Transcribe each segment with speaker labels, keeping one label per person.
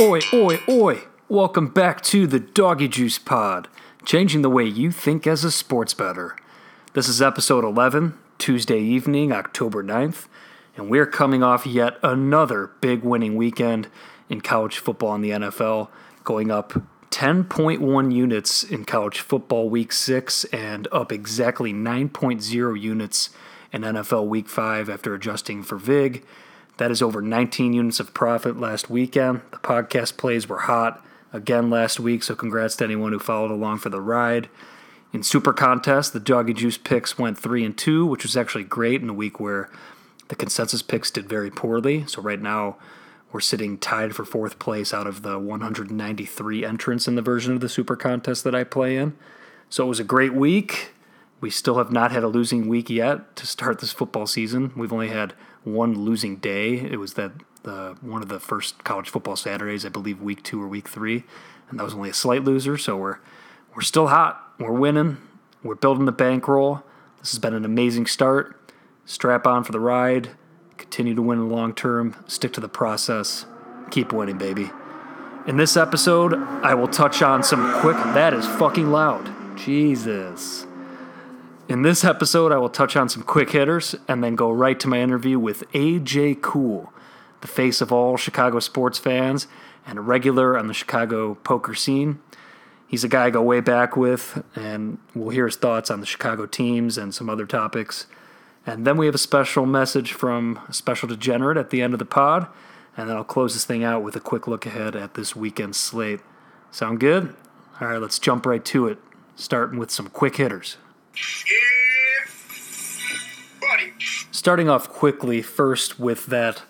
Speaker 1: Oi, oi, oi! Welcome back to the Doggy Juice Pod, changing the way you think as a sports bettor. This is episode 11, Tuesday evening, October 9th, and we're coming off yet another big winning weekend in college football in the NFL, going up 10.1 units in college football week 6 and up exactly 9.0 units in NFL week 5 after adjusting for VIG. That is over 19 units of profit last weekend. The podcast plays were hot again last week, so congrats to anyone who followed along for the ride. In Super Contest, the Doggy Juice picks went 3 and 2, which was actually great in a week where the consensus picks did very poorly. So right now, we're sitting tied for fourth place out of the 193 entrants in the version of the Super Contest that I play in. So it was a great week. We still have not had a losing week yet to start this football season. We've only had one losing day. It was that the one of the first college football Saturdays, I believe, week two or week three, and that was only a slight loser. So we're we're still hot. We're winning. We're building the bankroll. This has been an amazing start. Strap on for the ride. Continue to win in the long term. Stick to the process. Keep winning, baby. In this episode, I will touch on some quick. That is fucking loud. Jesus. In this episode, I will touch on some quick hitters and then go right to my interview with AJ Cool, the face of all Chicago sports fans and a regular on the Chicago poker scene. He's a guy I go way back with, and we'll hear his thoughts on the Chicago teams and some other topics. And then we have a special message from a special degenerate at the end of the pod. And then I'll close this thing out with a quick look ahead at this weekend slate. Sound good? All right, let's jump right to it, starting with some quick hitters. Starting off quickly, first with that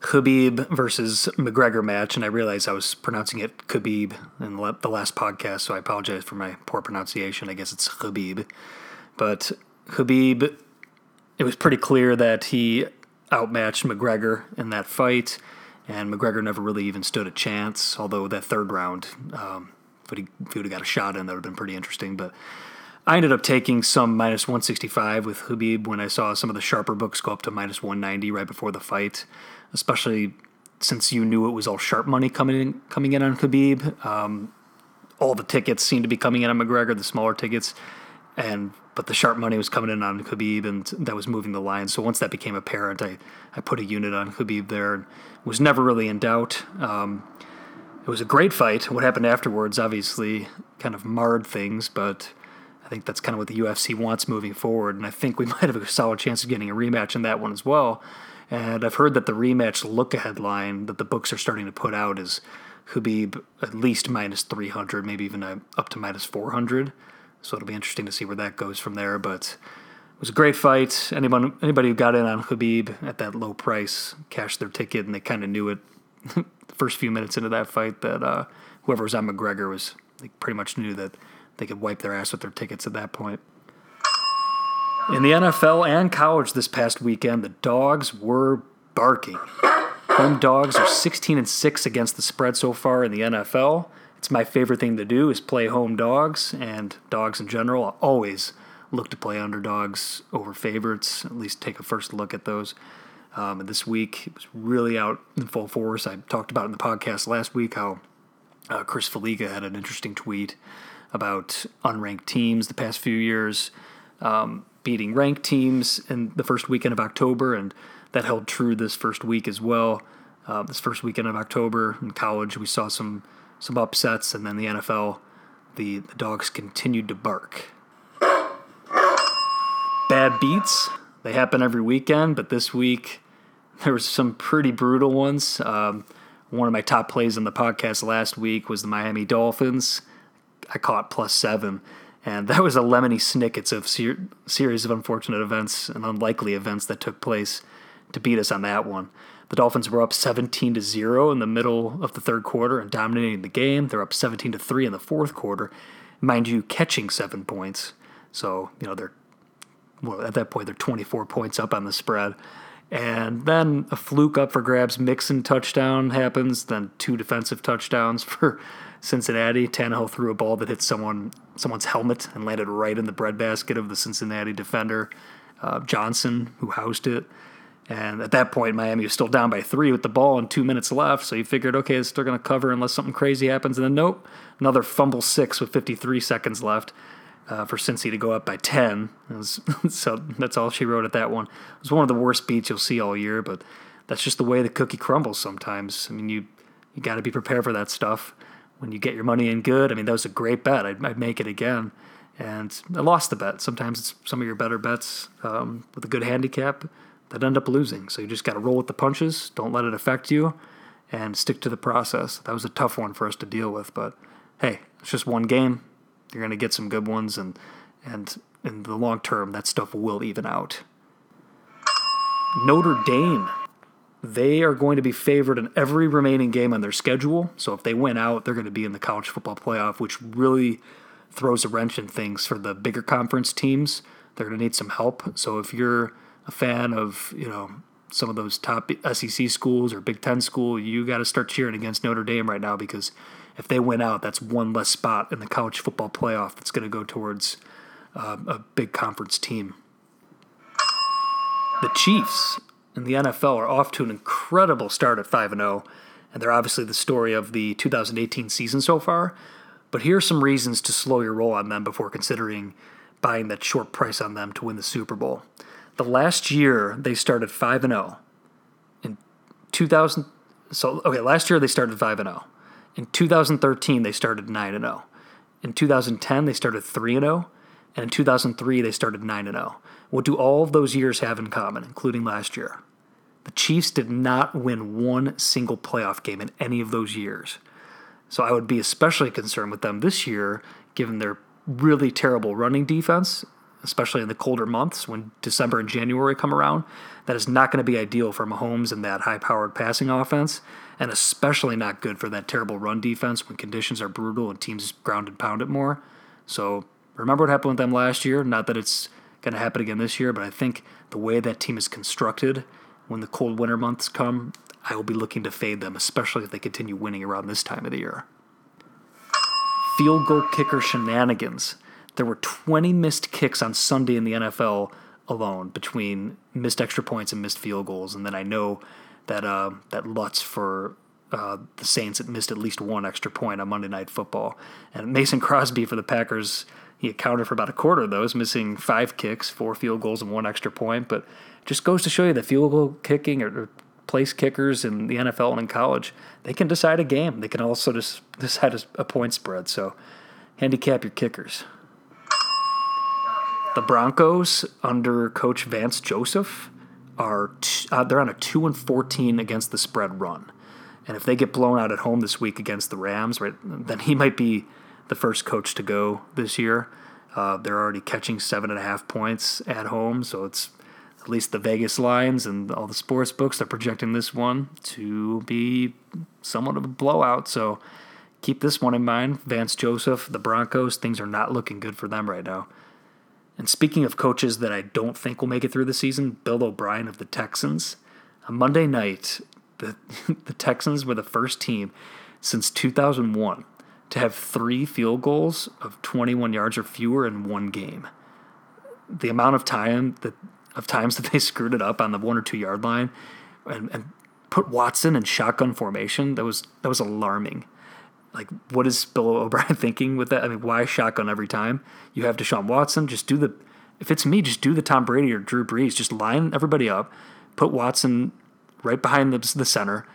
Speaker 1: Khabib versus McGregor match, and I realized I was pronouncing it Khabib in the last podcast, so I apologize for my poor pronunciation. I guess it's Khabib. But Khabib it was pretty clear that he outmatched McGregor in that fight, and McGregor never really even stood a chance. Although that third round, um, if he would have got a shot in, that would have been pretty interesting. But I ended up taking some minus 165 with Khabib when I saw some of the sharper books go up to minus 190 right before the fight, especially since you knew it was all sharp money coming in, coming in on Khabib. Um, all the tickets seemed to be coming in on McGregor, the smaller tickets and but the sharp money was coming in on Khabib, and that was moving the line. So once that became apparent, I, I put a unit on Khabib there, and was never really in doubt. Um, it was a great fight. What happened afterwards, obviously, kind of marred things, but I think that's kind of what the UFC wants moving forward, and I think we might have a solid chance of getting a rematch in that one as well. And I've heard that the rematch look ahead line that the books are starting to put out is Khabib at least minus 300, maybe even up to minus 400. So it'll be interesting to see where that goes from there. But it was a great fight. Anyone, anybody who got in on Khabib at that low price cashed their ticket, and they kind of knew it the first few minutes into that fight that uh, whoever was on McGregor was they pretty much knew that they could wipe their ass with their tickets at that point. In the NFL and college this past weekend, the dogs were barking. Home dogs are 16 and 6 against the spread so far in the NFL it's my favorite thing to do is play home dogs and dogs in general. I always look to play underdogs over favorites, at least take a first look at those. Um, this week it was really out in full force. I talked about in the podcast last week how uh, Chris Fallica had an interesting tweet about unranked teams the past few years um, beating ranked teams in the first weekend of October, and that held true this first week as well. Uh, this first weekend of October in college, we saw some some upsets, and then the NFL, the, the dogs continued to bark. Bad beats, they happen every weekend, but this week there was some pretty brutal ones. Um, one of my top plays in the podcast last week was the Miami Dolphins. I caught plus seven, and that was a lemony snickets of ser- series of unfortunate events and unlikely events that took place to beat us on that one. The Dolphins were up 17 to 0 in the middle of the third quarter and dominating the game. They're up 17 to 3 in the fourth quarter. Mind you, catching 7 points. So, you know, they're well, at that point they're 24 points up on the spread. And then a fluke up for grabs Mixon touchdown happens, then two defensive touchdowns for Cincinnati. Tannehill threw a ball that hit someone someone's helmet and landed right in the breadbasket of the Cincinnati defender, uh, Johnson, who housed it. And at that point, Miami was still down by three with the ball and two minutes left. So you figured, okay, it's still going to cover unless something crazy happens. And then, nope, another fumble six with 53 seconds left uh, for Cincy to go up by 10. Was, so that's all she wrote at that one. It was one of the worst beats you'll see all year, but that's just the way the cookie crumbles sometimes. I mean, you you got to be prepared for that stuff. When you get your money in good, I mean, that was a great bet. I'd, I'd make it again. And I lost the bet. Sometimes it's some of your better bets um, with a good handicap that end up losing. So you just got to roll with the punches. Don't let it affect you and stick to the process. That was a tough one for us to deal with, but hey, it's just one game. You're going to get some good ones and and in the long term that stuff will even out. Notre Dame they are going to be favored in every remaining game on their schedule. So if they win out, they're going to be in the college football playoff, which really throws a wrench in things for the bigger conference teams. They're going to need some help. So if you're a fan of, you know, some of those top SEC schools or Big Ten school, you got to start cheering against Notre Dame right now because if they win out, that's one less spot in the college football playoff that's going to go towards uh, a big conference team. The Chiefs in the NFL are off to an incredible start at 5 0, and they're obviously the story of the 2018 season so far. But here are some reasons to slow your roll on them before considering buying that short price on them to win the Super Bowl. The last year they started 5 and 0. In 2000 so okay, last year they started 5 and 0. In 2013 they started 9 and 0. In 2010 they started 3 and 0, and in 2003 they started 9 and 0. What do all of those years have in common, including last year? The Chiefs did not win one single playoff game in any of those years. So I would be especially concerned with them this year, given their really terrible running defense, especially in the colder months when December and January come around. That is not going to be ideal for Mahomes and that high powered passing offense, and especially not good for that terrible run defense when conditions are brutal and teams ground and pound it more. So remember what happened with them last year. Not that it's going to happen again this year, but I think the way that team is constructed when the cold winter months come, I will be looking to fade them, especially if they continue winning around this time of the year. Field goal kicker shenanigans. There were 20 missed kicks on Sunday in the NFL alone between missed extra points and missed field goals, and then I know that uh, that Lutz for uh, the Saints had missed at least one extra point on Monday Night Football, and Mason Crosby for the Packers he accounted for about a quarter of those, missing five kicks, four field goals, and one extra point. But just goes to show you that field goal kicking or, place kickers in the NFL and in college, they can decide a game. They can also just decide a, a point spread. So handicap your kickers. The Broncos under coach Vance Joseph are t- uh, they're on a 2 and 14 against the spread run. And if they get blown out at home this week against the Rams, right, then he might be the first coach to go this year. Uh, they're already catching seven and a half points at home, so it's at least the Vegas lines and all the sports books are projecting this one to be somewhat of a blowout. So keep this one in mind. Vance Joseph, the Broncos, things are not looking good for them right now. And speaking of coaches that I don't think will make it through the season, Bill O'Brien of the Texans. On Monday night, the, the Texans were the first team since 2001 to have three field goals of 21 yards or fewer in one game. The amount of time that of times that they screwed it up on the one or two yard line and, and put Watson in shotgun formation, that was that was alarming. Like, what is Bill O'Brien thinking with that? I mean, why shotgun every time? You have Deshaun Watson. Just do the. If it's me, just do the Tom Brady or Drew Brees. Just line everybody up, put Watson right behind the, the center,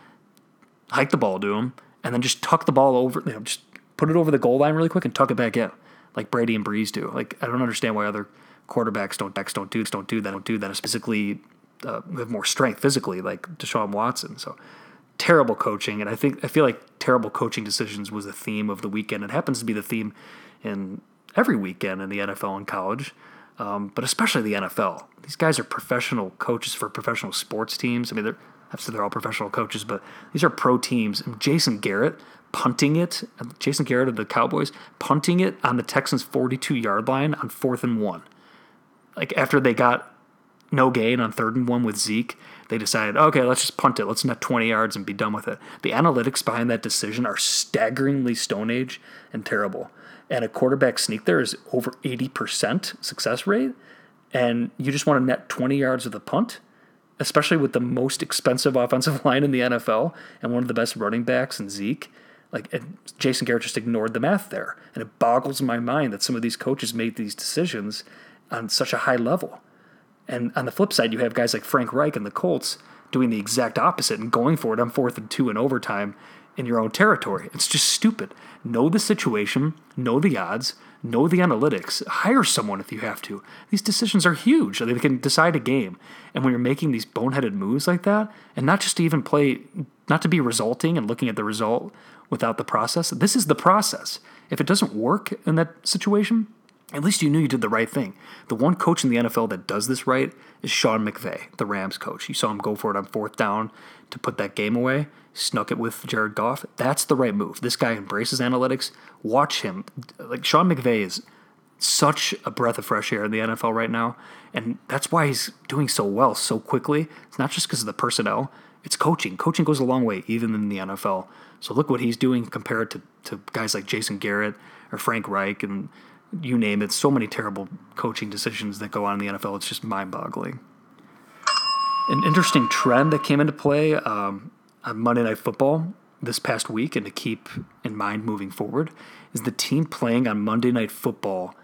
Speaker 1: hike the ball to him, and then just tuck the ball over. You know, just put it over the goal line really quick and tuck it back in, like Brady and Brees do. Like I don't understand why other quarterbacks don't backs don't do don't do that don't do that. Physically, uh, have more strength physically, like Deshaun Watson. So terrible coaching, and I think I feel like terrible coaching decisions was the theme of the weekend. It happens to be the theme in every weekend in the NFL and college, um, but especially the NFL. These guys are professional coaches for professional sports teams. I mean, they're obviously they're all professional coaches, but these are pro teams. Jason Garrett punting it, Jason Garrett of the Cowboys, punting it on the Texans' 42 yard line on fourth and one. Like after they got no gain on third and one with Zeke, they decided, okay, let's just punt it. Let's net 20 yards and be done with it. The analytics behind that decision are staggeringly Stone Age and terrible. And a quarterback sneak there is over 80% success rate. And you just want to net 20 yards with a punt? especially with the most expensive offensive line in the NFL and one of the best running backs in Zeke. Like Jason Garrett just ignored the math there, and it boggles my mind that some of these coaches made these decisions on such a high level. And on the flip side, you have guys like Frank Reich and the Colts doing the exact opposite and going for it on fourth and two in overtime in your own territory. It's just stupid. Know the situation, know the odds, know the analytics, hire someone if you have to. These decisions are huge. They can decide a game. And when you're making these boneheaded moves like that, and not just to even play, not to be resulting and looking at the result without the process, this is the process. If it doesn't work in that situation, at least you knew you did the right thing. The one coach in the NFL that does this right is Sean McVay, the Rams coach. You saw him go for it on fourth down to put that game away, snuck it with Jared Goff. That's the right move. This guy embraces analytics. Watch him. Like Sean McVay is such a breath of fresh air in the NFL right now, and that's why he's doing so well so quickly. It's not just because of the personnel, it's coaching. Coaching goes a long way, even in the NFL. So look what he's doing compared to, to guys like Jason Garrett or Frank Reich and you name it, so many terrible coaching decisions that go on in the NFL. It's just mind boggling. An interesting trend that came into play um, on Monday Night Football this past week, and to keep in mind moving forward, is the team playing on Monday Night Football.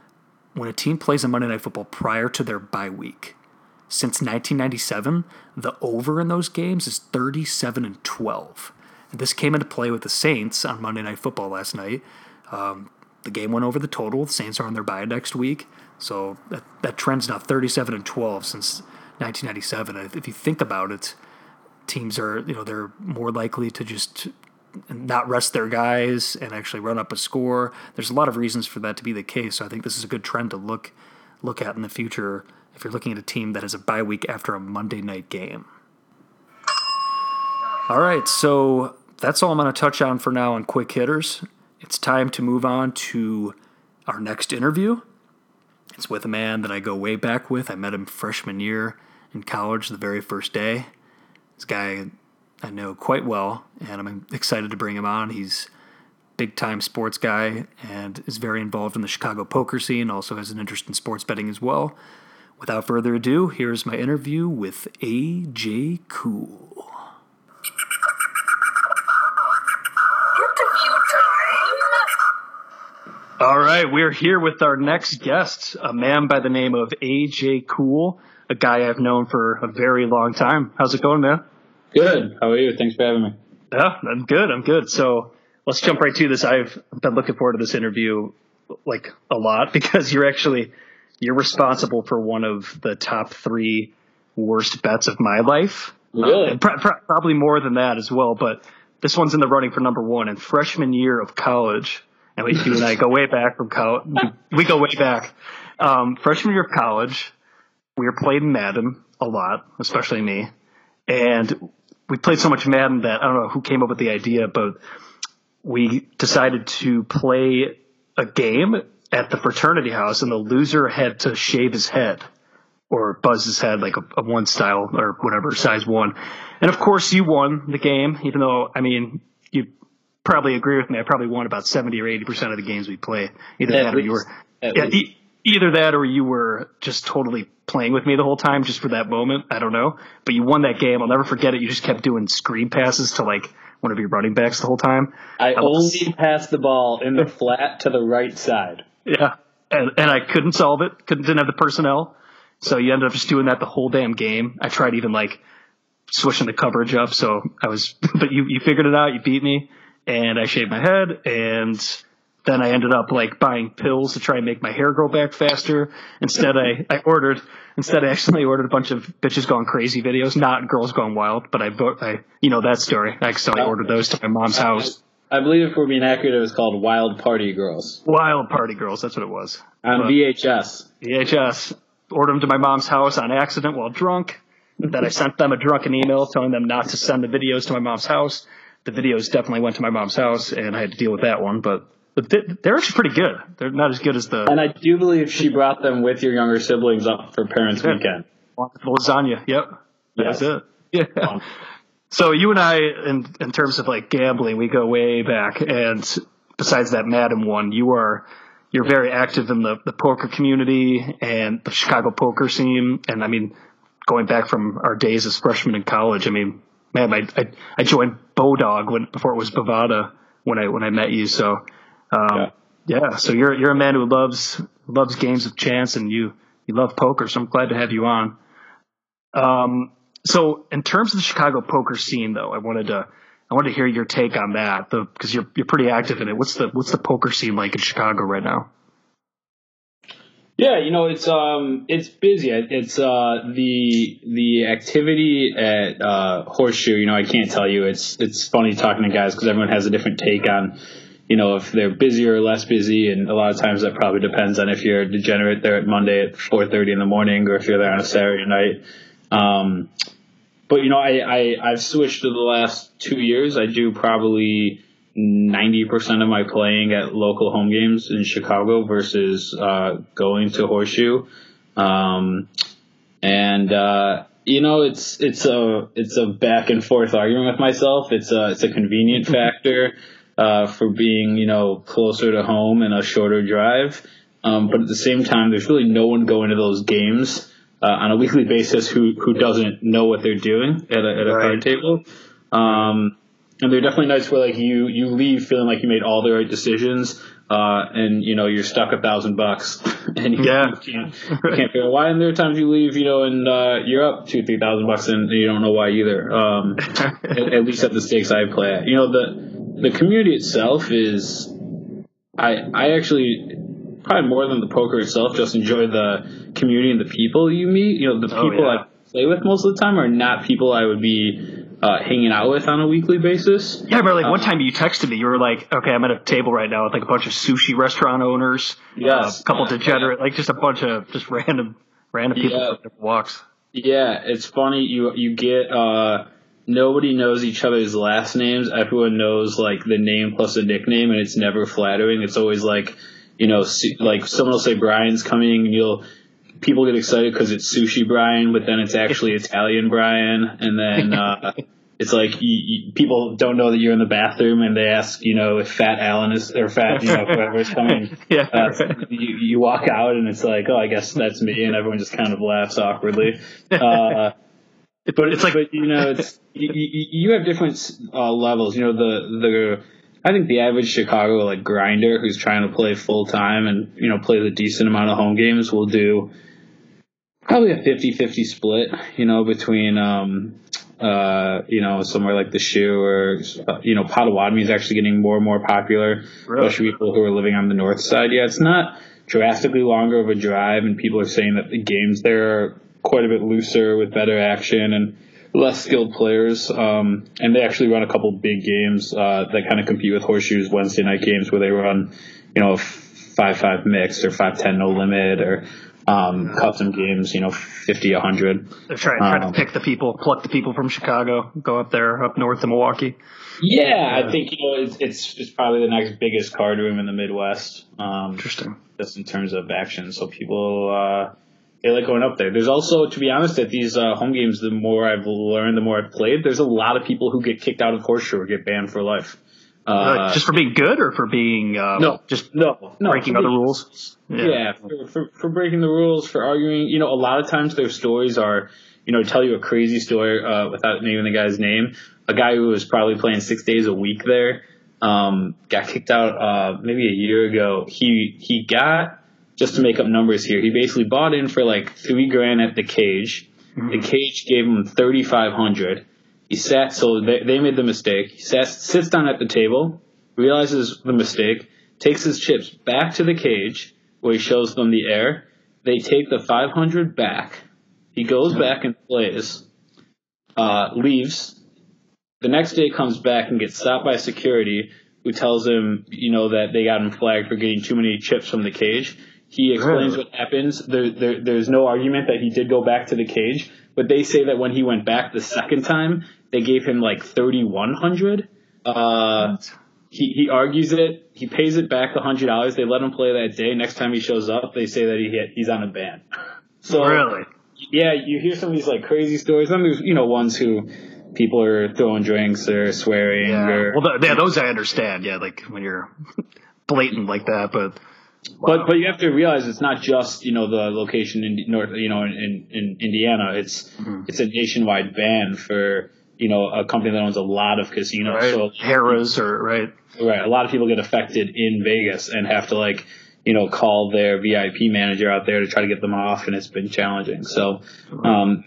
Speaker 1: When a team plays on Monday Night Football prior to their bye week, since 1997, the over in those games is 37 and 12. This came into play with the Saints on Monday Night Football last night. Um, the game went over the total. The Saints are on their bye next week, so that that trend's now 37 and 12 since 1997. If you think about it, teams are you know they're more likely to just not rest their guys and actually run up a score. There's a lot of reasons for that to be the case. So I think this is a good trend to look look at in the future if you're looking at a team that has a bye week after a Monday night game. All right, so that's all I'm going to touch on for now on quick hitters it's time to move on to our next interview. It's with a man that I go way back with. I met him freshman year in college, the very first day. This guy I know quite well, and I'm excited to bring him on. He's big time sports guy and is very involved in the Chicago poker scene, also has an interest in sports betting as well. Without further ado, here's my interview with AJ Cool. All right, we're here with our next guest, a man by the name of AJ Cool, a guy I've known for a very long time. How's it going, man?
Speaker 2: Good. How are you? Thanks for having me.
Speaker 1: Yeah, I'm good. I'm good. So let's jump right to this. I've been looking forward to this interview like a lot because you're actually you're responsible for one of the top three worst bets of my life.
Speaker 2: Really? Uh,
Speaker 1: pr- pr- probably more than that as well, but this one's in the running for number one. In freshman year of college, you and I go way back from college. We go way back. Um, freshman year of college, we were playing Madden a lot, especially me, and we played so much Madden that I don't know who came up with the idea, but we decided to play a game at the fraternity house, and the loser had to shave his head or buzz his head like a, a, one style or whatever size one. And of course, you won the game, even though I mean probably agree with me. I probably won about seventy or eighty percent of the games we play. Either
Speaker 2: At
Speaker 1: that
Speaker 2: least.
Speaker 1: or you were, yeah, e- either that or you were just totally playing with me the whole time, just for that moment. I don't know, but you won that game. I'll never forget it. You just kept doing screen passes to like one of your running backs the whole time.
Speaker 2: I, only passed the ball in the flat to the right side.
Speaker 1: Yeah, and and I couldn't solve it. Couldn't didn't have the personnel, so you ended up just doing that the whole damn game. I tried even like switching the coverage up, so I was, but you you figured it out. You beat me, and I shaved my head, and then I ended up like buying pills to try and make my hair grow back faster. Instead, I I ordered instead I accidentally ordered a bunch of bitches gone crazy videos, not girls gone wild, but I I you know that story. I I ordered those to my mom's house.
Speaker 2: I believe if we're being accurate, it was called Wild Party Girls
Speaker 1: Wild party girls, that's what it was.
Speaker 2: on
Speaker 1: But-
Speaker 2: VHS.
Speaker 1: VHS. Ordered them to my mom's house on accident while drunk. Then I sent them a drunken email telling them not to send the videos to my mom's house. The videos definitely went to my mom's house, and I had to deal with that one. But, but they- they're actually pretty good. They're not as good as the
Speaker 2: And I do believe she brought them with your younger siblings up for Parents
Speaker 1: Yeah.
Speaker 2: Weekend.
Speaker 1: lasagna. Yep, that's it. Yeah. So you and I, in in terms of like gambling, we go way back. And besides that Madden one, you are you're very active in the the poker community and the Chicago poker scene. And I mean, going back from our days as freshmen in college. I mean, man, I I, I joined Bodog when before it was Bovada when I when I met you. So, um, yeah. yeah. So you're you're a man who loves loves games of chance, and you you love poker. So I'm glad to have you on. Um, so in terms of the Chicago poker scene, though, I wanted to I wanted to hear your take on that because you're you're pretty active in it. What's the what's the poker scene like in Chicago right now?
Speaker 2: Yeah, you know it's um it's busy. It's uh the the activity at uh, Horseshoe. You know I can't tell you. It's it's funny talking to guys because everyone has a different take on you know if they're busy or less busy, and a lot of times that probably depends on if you're a degenerate there at Monday at four thirty in the morning or if you're there on a Saturday night. Um, but you know I, I I've switched to the last two years. I do probably 90% of my playing at local home games in Chicago versus uh, going to Horseshoe. Um, and uh, you know, it's it's a it's a back and forth argument with myself. It's a it's a convenient factor uh, for being you know closer to home and a shorter drive. Um, but at the same time, there's really no one going to those games uh, on a weekly basis who who doesn't know what they're doing at a, at a right. card table. Um, and there are definitely nights where like you you leave feeling like you made all the right decisions, uh, and you know you're stuck a thousand bucks, and you,
Speaker 1: yeah.
Speaker 2: you can't, you can't figure out why. And there are times you leave, you know, and uh, you're up two three thousand bucks, and you don't know why either. Um, at, at, least at the stakes I play at, you know the the community itself is, I I actually probably more than the poker itself, just enjoy the community and the people you meet. You know, the oh, people oh, yeah. I play with most of the time are not people I would be uh, hanging out with on a weekly basis.
Speaker 1: Yeah, but like one uh, time you texted me, you were like, "Okay, I'm at a table right now with like a bunch of sushi restaurant owners,
Speaker 2: yes,
Speaker 1: uh, a couple yeah, degenerate, yeah. like just a bunch of just random random people yeah. walks."
Speaker 2: Yeah, it's funny. You you get uh, nobody knows each other's last names. Everyone knows like the name plus a nickname, and it's never flattering. It's always like you know, like someone will say Brian's coming, and you'll people get excited because it's sushi Brian, but then it's actually Italian Brian, and then uh, it's like you, you, people don't know that you're in the bathroom, and they ask, you know, if Fat Alan is or Fat, you know, whoever's coming.
Speaker 1: yeah. Uh,
Speaker 2: you, you walk out, and it's like, oh, I guess that's me, and everyone just kind of laughs awkwardly. Uh, but it's like, but you know, it's you, you have different uh, levels. You know, the the I think the average Chicago like grinder who's trying to play full time and you know plays a decent amount of home games will do probably a 50-50 split, you know, between um, uh, you know, somewhere like the shoe or uh, you know, Potawatomi is actually getting more and more popular, really? especially people who are living on the north side. Yeah, it's not drastically longer of a drive, and people are saying that the games there are quite a bit looser with better action and less skilled players. Um, and they actually run a couple big games uh, that kind of compete with Horseshoes Wednesday night games where they run, you know, five five mixed or five ten no limit or um, custom games, you know, 50, 100.
Speaker 1: They're trying, trying um, to pick the people, pluck the people from Chicago, go up there, up north to Milwaukee.
Speaker 2: Yeah, I think, you know, it's, it's, it's, probably the next biggest card room in the Midwest. Um,
Speaker 1: Interesting.
Speaker 2: Just in terms of action. So people, uh, they like going up there. There's also, to be honest, at these uh, home games, the more I've learned, the more I've played, there's a lot of people who get kicked out of Horseshoe or get banned for life.
Speaker 1: Uh, just for being good, or for being um,
Speaker 2: no,
Speaker 1: just
Speaker 2: no, no
Speaker 1: breaking other rules.
Speaker 2: Yeah, yeah for, for, for, breaking the rules, for arguing. You know, a lot of times their stories are, you know, tell you a crazy story uh, without naming the guy's name. A guy who was probably playing six days a week there um, got kicked out uh, maybe a year ago. He he got just to make up numbers here. He basically bought in for like three grand at the cage. Mm-hmm. The cage gave him thirty five hundred he sat, so they, they made the mistake. He sat, sits down at the table, realizes the mistake, takes his chips back to the cage where he shows them the air. They take the 500 back. He goes back and plays, uh, leaves. The next day comes back and gets stopped by security who tells him, you know, that they got him flagged for getting too many chips from the cage. He explains what happens. There, there, there's no argument that he did go back to the cage, but they say that when he went back the second time, they gave him like thirty one hundred. Uh, he he argues it. He pays it back the hundred dollars. They let him play that day. Next time he shows up, they say that he hit, he's on a ban.
Speaker 1: So really,
Speaker 2: yeah, you hear some of these like crazy stories. Then there's you know ones who people are throwing drinks or swearing.
Speaker 1: Yeah.
Speaker 2: Or,
Speaker 1: well, the, yeah, those I understand. Yeah, like when you're blatant like that, but
Speaker 2: But but you have to realize it's not just you know the location in North you know in, in Indiana. It's
Speaker 1: Mm-hmm.
Speaker 2: it's a nationwide ban for you know a company that owns a lot of casinos.
Speaker 1: Right.
Speaker 2: So
Speaker 1: Harrah's or right.
Speaker 2: right, a lot of people get affected in Vegas and have to like you know call their VIP manager out there to try to get them off, and it's been challenging. So um,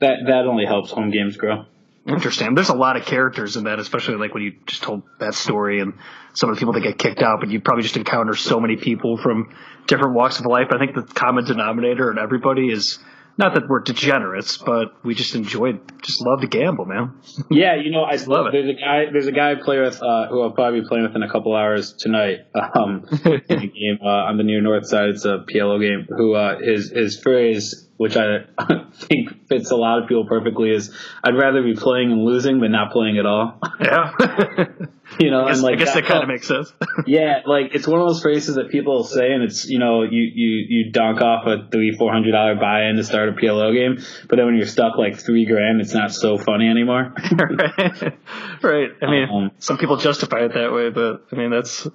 Speaker 2: that that only helps home games grow.
Speaker 1: Interesting. There's a lot of characters in that, especially like when you just told that story and some of the people that get kicked out, but you probably just encounter so many people from different walks of life. I think the common denominator in everybody is not that we're degenerates, but we just enjoy, just love to gamble, man.
Speaker 2: Yeah, you know, I
Speaker 1: Love it.
Speaker 2: There's a guy. There's a guy I play with uh, who I'll probably be playing with in a couple hours tonight. Um, in a game uh, on the near north side. It's a PLO game. Who uh, his his phrase, which I think fits a lot of people perfectly, is "I'd rather be playing and losing than not playing at all."
Speaker 1: Yeah.
Speaker 2: you know,
Speaker 1: I guess,
Speaker 2: and like
Speaker 1: I guess that
Speaker 2: that-
Speaker 1: kind of makes sense.
Speaker 2: yeah, like it's one of those phrases that people say, and it's you know you you you dunk off a three four hundred dollar buy in to start a PLO game, but then when you're stuck like three grand, it's not so funny anymore.
Speaker 1: right. right. I mean,
Speaker 2: Um,
Speaker 1: some people justify it that way, but I mean, that's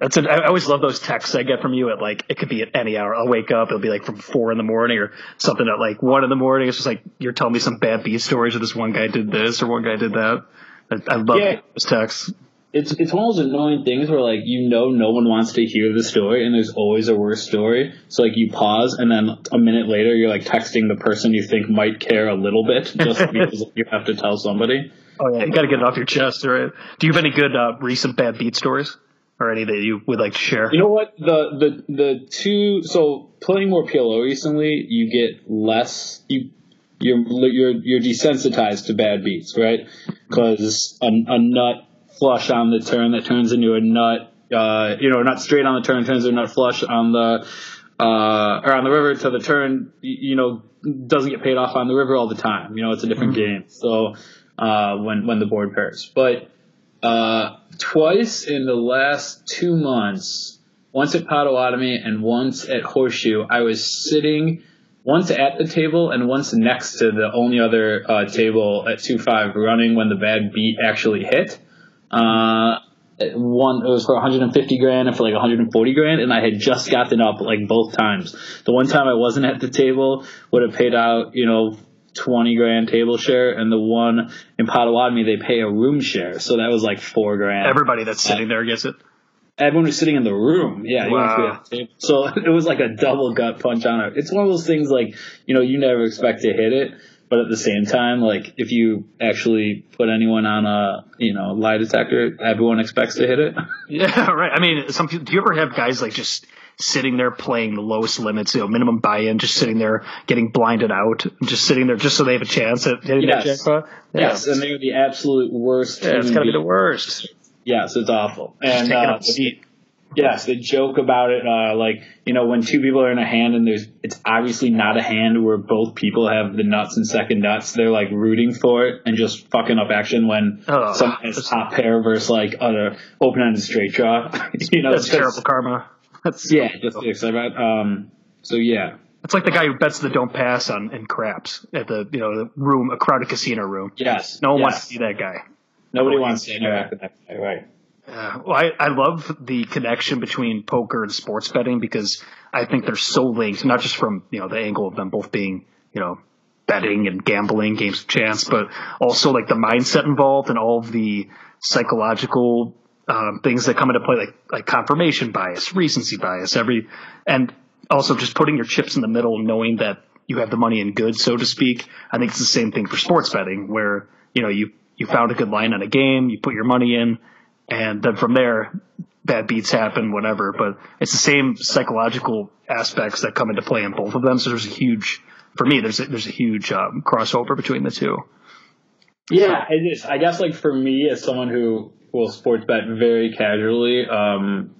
Speaker 1: that's. An, I always love those texts I get from you at like it could be at any hour. I'll wake up, it'll be like from four in the morning or something at like one in the morning. It's just like you're telling me some bad beat stories, or this one guy did this, or one guy did that. I, I love
Speaker 2: Yeah.
Speaker 1: those texts.
Speaker 2: it's it's one of those annoying things where like you know no one wants to hear the story and there's always a worse story so like you pause and then a minute later you're like texting the person you think might care a little bit just because you have to tell somebody
Speaker 1: Oh yeah, you got to get it off your chest, right? Do you have any good uh, recent bad beat stories, or any that you would like to share?
Speaker 2: you know what the the the two so playing more PLO recently you get less you you're you're you're desensitized to bad beats right because a, a nut flush on the turn that turns into a nut uh, you know, not straight on the turn turns into a nut flush on the uh, or on the river to the turn, you know, doesn't get paid off on the river all the time. You know, it's a different game. So uh, when when the board pairs, but uh, twice in the last two months, once at Potawatomi and once at Horseshoe, I was sitting once at the table and once next to the only other uh, table at two five running when the bad beat actually hit. Uh, one it was for 150 grand and for like 140 grand, and I had just gotten up like both times. The one time I wasn't at the table would have paid out, you know. 20 grand table share and the one in Potawatomi they pay a room share so that was like four grand
Speaker 1: Everybody that's sitting there gets it.
Speaker 2: everyone was sitting in the room. Yeah,
Speaker 1: Wow.
Speaker 2: through that tape. So it was like a double gut punch on it. It's one of those things like you know you never expect to hit it, but at the same time, like if you actually put anyone on a you know lie detector, everyone expects to hit it.
Speaker 1: Yeah, right. I mean, some people. Do you ever have guys like just sitting there playing the lowest limits, you know, minimum buy-in, just sitting there getting blinded out, just sitting there just so they have a chance at hitting that
Speaker 2: Yes.
Speaker 1: jackpot? Yeah.
Speaker 2: Yes, and they're the absolute worst.
Speaker 1: Yeah, it's
Speaker 2: human
Speaker 1: got to be the worst.
Speaker 2: Yes, it's awful. And uh,
Speaker 1: up a seat.
Speaker 2: Yes, the joke about it, uh, like you know, when two people are in a hand and there's, it's obviously not a hand where both people have the nuts and second nuts. They're like rooting for it and just fucking up action when
Speaker 1: Oh,
Speaker 2: someone has top pair versus like other open ended straight draw. you know,
Speaker 1: That's terrible karma. That's
Speaker 2: Yeah, just to accept that. Um, so yeah,
Speaker 1: It's like the guy who bets the don't pass on in craps at the you know the room, a crowded casino room.
Speaker 2: yes,
Speaker 1: No one
Speaker 2: yes.
Speaker 1: wants to see that guy.
Speaker 2: Nobody wants to interact with that guy, right?
Speaker 1: Yeah. Well, I, I love the connection between poker and sports betting because I think they're so linked, not just from, you know, the angle of them both being, you know, betting and gambling, games of chance, but also like the mindset involved and all of the psychological um, things that come into play, like, like confirmation bias, recency bias, every, and also just putting your chips in the middle, knowing that you have the money in good, so to speak. I think it's the same thing for sports betting where, you know, you, you found a good line on a game, you put your money in, and then from there, bad beats happen, whatever. But it's the same psychological aspects that come into play in both of them. So there's a huge, for me, there's a, there's a huge um, crossover between the two.
Speaker 2: Yeah, it is. I guess like for me as someone who will sports bet very casually, um,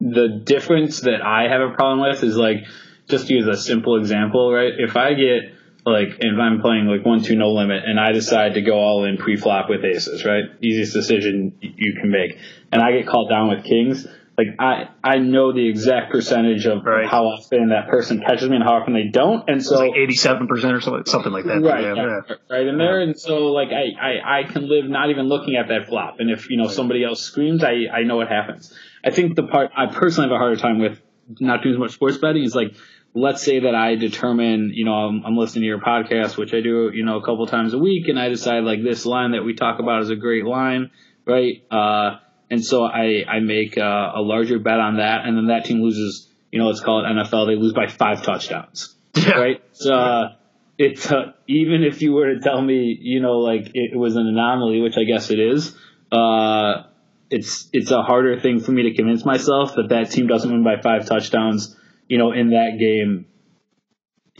Speaker 2: the difference that I have a problem with is like just to use a simple example, right? If I get like if I'm playing like one two no limit and I decide to go all in pre flop with aces, right? Easiest decision you can make, and I get called down with kings. Like I I know the exact percentage of
Speaker 1: Right.
Speaker 2: how often that person catches me and how often they don't, and so
Speaker 1: like eighty-seven percent or something, something like that.
Speaker 2: right,
Speaker 1: Yeah,
Speaker 2: yeah,
Speaker 1: yeah.
Speaker 2: right in there, and so like I, I I can live not even looking at that flop, and if you know somebody else screams, I I know what happens. I think the part I personally have a harder time with not doing as much sports betting is like. Let's say that I determine, you know, I'm, I'm listening to your podcast, which I do, you know, a couple times a week, and I decide like this line that we talk about is a great line, right? Uh, and so I, I make uh, a larger bet on that, and then that team loses. You know, let's call it NFL. They lose by five touchdowns,
Speaker 1: Yeah.
Speaker 2: right? So uh, it's uh, even if you were to tell me, you know, like it was an anomaly, which I guess it is. Uh, it's it's a harder thing for me to convince myself that that team doesn't win by five touchdowns. You know, in that game,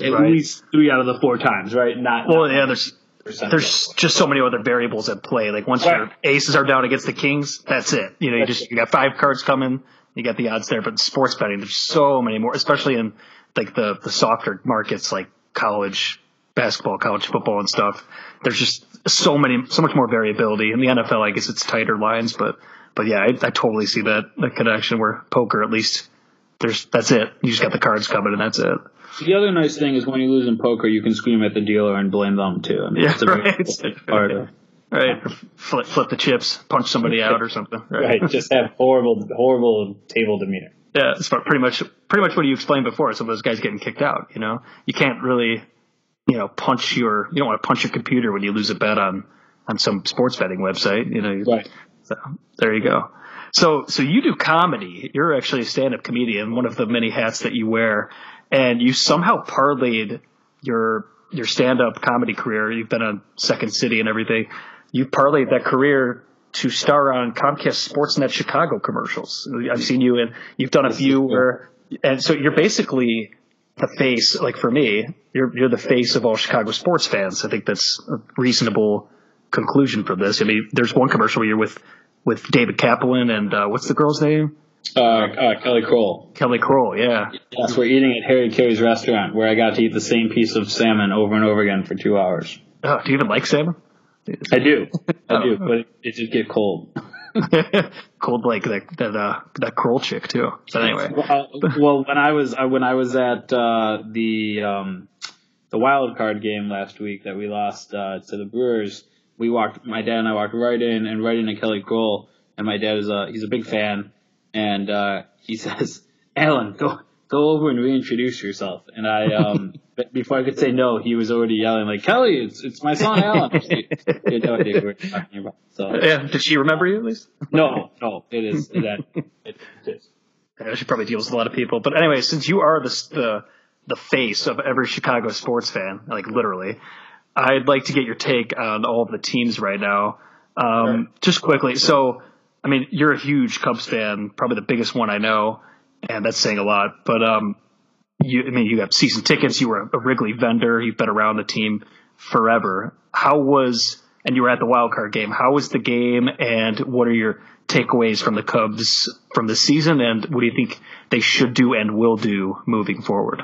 Speaker 2: at
Speaker 1: Right.
Speaker 2: least three out of the four times, right? Not
Speaker 1: Well,
Speaker 2: not
Speaker 1: yeah, there's
Speaker 2: 100%.
Speaker 1: There's just so many other variables at play. Like once
Speaker 2: Right.
Speaker 1: your aces are down against the kings, that's it. You know, you just you got five cards coming, you got the odds there. But sports betting, there's so many more, especially in like the the softer markets like college basketball, college football, and stuff. There's just so many, so much more variability. In the NFL, I guess it's tighter lines, but but yeah, I, I totally see that that connection where poker at least there's that's it. You just got the cards coming, and that's it.
Speaker 2: The other nice thing is when you lose in poker, you can scream at the dealer and blame them too. I mean,
Speaker 1: Yeah,
Speaker 2: that's a
Speaker 1: right.
Speaker 2: part of
Speaker 1: Right, flip, flip the chips, punch somebody out or something.
Speaker 2: right. Just have horrible, horrible table demeanor.
Speaker 1: Yeah, it's pretty much pretty much what you explained before. Some of those guys getting kicked out. You know, you can't really, you know, punch your you don't want to punch your computer when you lose a bet on on some sports betting website. You know,
Speaker 2: Right.
Speaker 1: So there you go. So so you do comedy. You're actually a stand up comedian, one of the many hats that you wear, and you somehow parlayed your your stand up comedy career. You've been on Second City and everything. You parlayed that career to star on Comcast Sportsnet Chicago commercials. I've seen you and you've done a few where and so you're basically the face, like for me, you're you're the face of all Chicago sports fans. I think that's a reasonable conclusion for this. I mean, there's one commercial where you're with with David Kaplan and uh, what's the girl's name?
Speaker 2: Uh, uh, Kelly Crull.
Speaker 1: Kelly Crull. Yeah,
Speaker 2: Yes, we're eating at Harry Caray's restaurant where I got to eat the same piece of salmon over and over again for two hours.
Speaker 1: oh, do you even like salmon?
Speaker 2: I do, I
Speaker 1: Oh.
Speaker 2: do, but it, it did get cold.
Speaker 1: Cold like that that uh, that Crull chick too. But anyway,
Speaker 2: Well, well, when I was uh, when I was at uh, the um, the wild card game last week that we lost uh, to the Brewers, we walked. My dad and I walked right in and right into Kelly Crull, and my dad is a he's a big fan, and uh, he says, "Alan, go go over and reintroduce yourself." And I um, before I could say no, he was already yelling like, "Kelly, it's it's my son Alan." He had no idea we were talking about. So
Speaker 1: yeah, did she remember you at least?
Speaker 2: no, no, it is that it, it is.
Speaker 1: She probably deals with a lot of people. But anyway, since you are the the the face of every Chicago sports fan, like literally, I'd like to get your take on all of the teams right now. Um,
Speaker 2: Sure.
Speaker 1: Just quickly, so I mean, you're a huge Cubs fan, probably the biggest one I know, and that's saying a lot. But um, you, I mean, you have season tickets. You were a Wrigley vendor. You've been around the team forever. How was and you were at the wild card game? How was the game, and what are your takeaways from the Cubs from the season, and what do you think they should do and will do moving forward?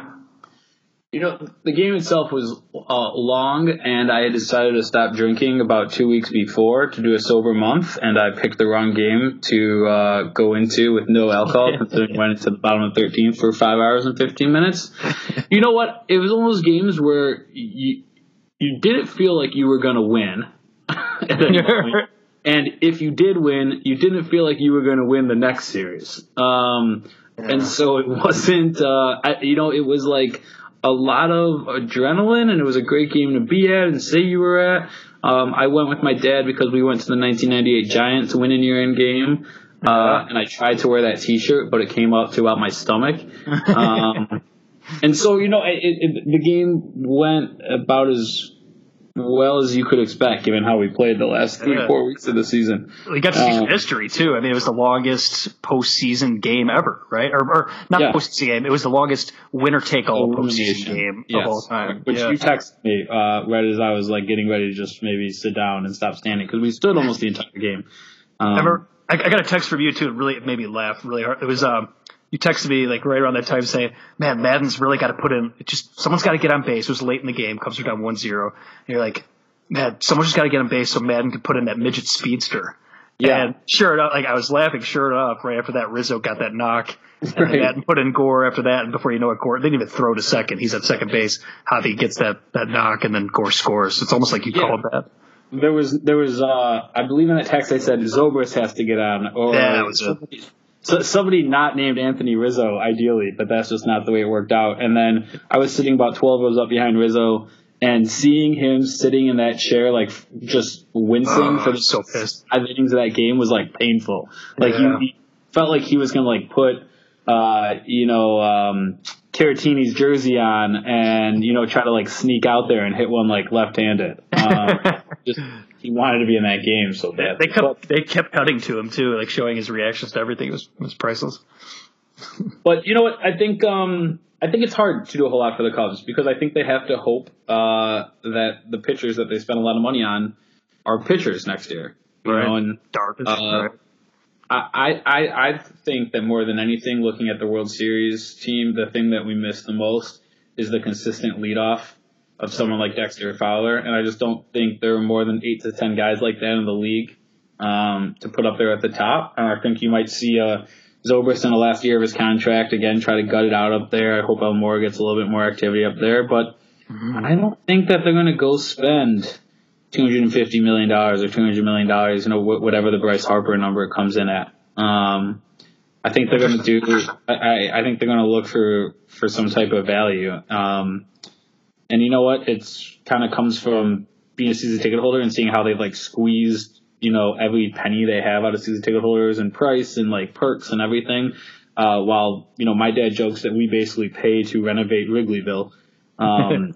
Speaker 2: You know, the game itself was uh, long, and I had decided to stop drinking about two weeks before to do a sober month, and I picked the wrong game to uh, go into with no alcohol, considering I went into the bottom of 13 for five hours and 15 minutes. You know what? It was one of those games where you, you didn't feel like you were going to win. And if you did win, you didn't feel like you were going to win the next series. Um, And so it wasn't, uh, I, you know, it was like a lot of adrenaline, and it was a great game to be at and say you were at. Um, I went with my dad because we went to the 1998 Giants winning year end game. Uh, and I tried to wear that T-shirt, but it came up to about my stomach. Um, and so, you know, it, it, the game went about as well as you could expect, given how we played the last three, four weeks of the season.
Speaker 1: We got to see some
Speaker 2: Um,
Speaker 1: history too. I mean, it was the longest postseason game ever, right? Or, or not
Speaker 2: Yeah.
Speaker 1: postseason game. It was the longest winner take all postseason game
Speaker 2: Yes.
Speaker 1: of all time.
Speaker 2: Which
Speaker 1: Yeah.
Speaker 2: you texted me uh, right as I was like getting ready to just maybe sit down and stop standing because we stood almost the entire game. Um,
Speaker 1: Remember, I, I got a text from you too. It really made me laugh really hard. It was um, you texted me like right around that time saying, "Man, Maddon's really got to put in. It just someone's got to get on base." It was late in the game. Cubs are down 1-0. And you're like, "Man, someone's just got to get on base so Madden can put in that midget speedster."
Speaker 2: Yeah.
Speaker 1: And sure enough, like I was laughing. Sure enough, right after that, Rizzo got that knock. And
Speaker 2: Right.
Speaker 1: that put in Gore after that, and before you know it, Gore they didn't even throw to second. He's at second base. Javi gets that that knock, and then Gore scores. It's almost like you
Speaker 2: Yeah.
Speaker 1: called that.
Speaker 2: There was there was uh I believe in that text I said Zobrist has to get on or
Speaker 1: Yeah, that was it.
Speaker 2: So, somebody not named Anthony Rizzo ideally, but that's just not the way it worked out. And then I was sitting about twelve rows up behind Rizzo and seeing him sitting in that chair like just wincing
Speaker 1: Oh,
Speaker 2: for the
Speaker 1: so pissed.
Speaker 2: five innings of that game was like painful. Like
Speaker 1: Yeah.
Speaker 2: you, felt like he was gonna like put uh you know um Caratini's jersey on and you know try to like sneak out there and hit one like left-handed. Um, just he wanted to be in that game so bad.
Speaker 1: They kept they kept cutting to him too, like showing his reactions to everything. It was it was priceless.
Speaker 2: But you know what? I think um, I think it's hard to do a whole lot for the Cubs because I think they have to hope uh, that the pitchers that they spend a lot of money on are pitchers next year. You
Speaker 1: Right.
Speaker 2: know, and
Speaker 1: Darvish.
Speaker 2: Uh,
Speaker 1: right.
Speaker 2: I, I I think that more than anything, looking at the World Series team, the thing that we miss the most is the consistent leadoff of someone like Dexter Fowler, and I just don't think there are more than eight to ten guys like that in the league um, to put up there at the top. And I think you might see uh, Zobrist in the last year of his contract again try to gut it out up there. I hope Almora gets a little bit more activity up there, but I don't think that they're going to go spend. Two hundred and fifty million dollars or two hundred million dollars, you know, whatever the Bryce Harper number comes in at. Um, I think they're going to do. I, I- I think they're going to look for for some type of value. Um, and you know what? It's kind of comes from being a season ticket holder and seeing how they've like squeezed, you know, every penny they have out of season ticket holders and price and like perks and everything. Uh, while you know, my dad jokes that we basically pay to renovate Wrigleyville. Um,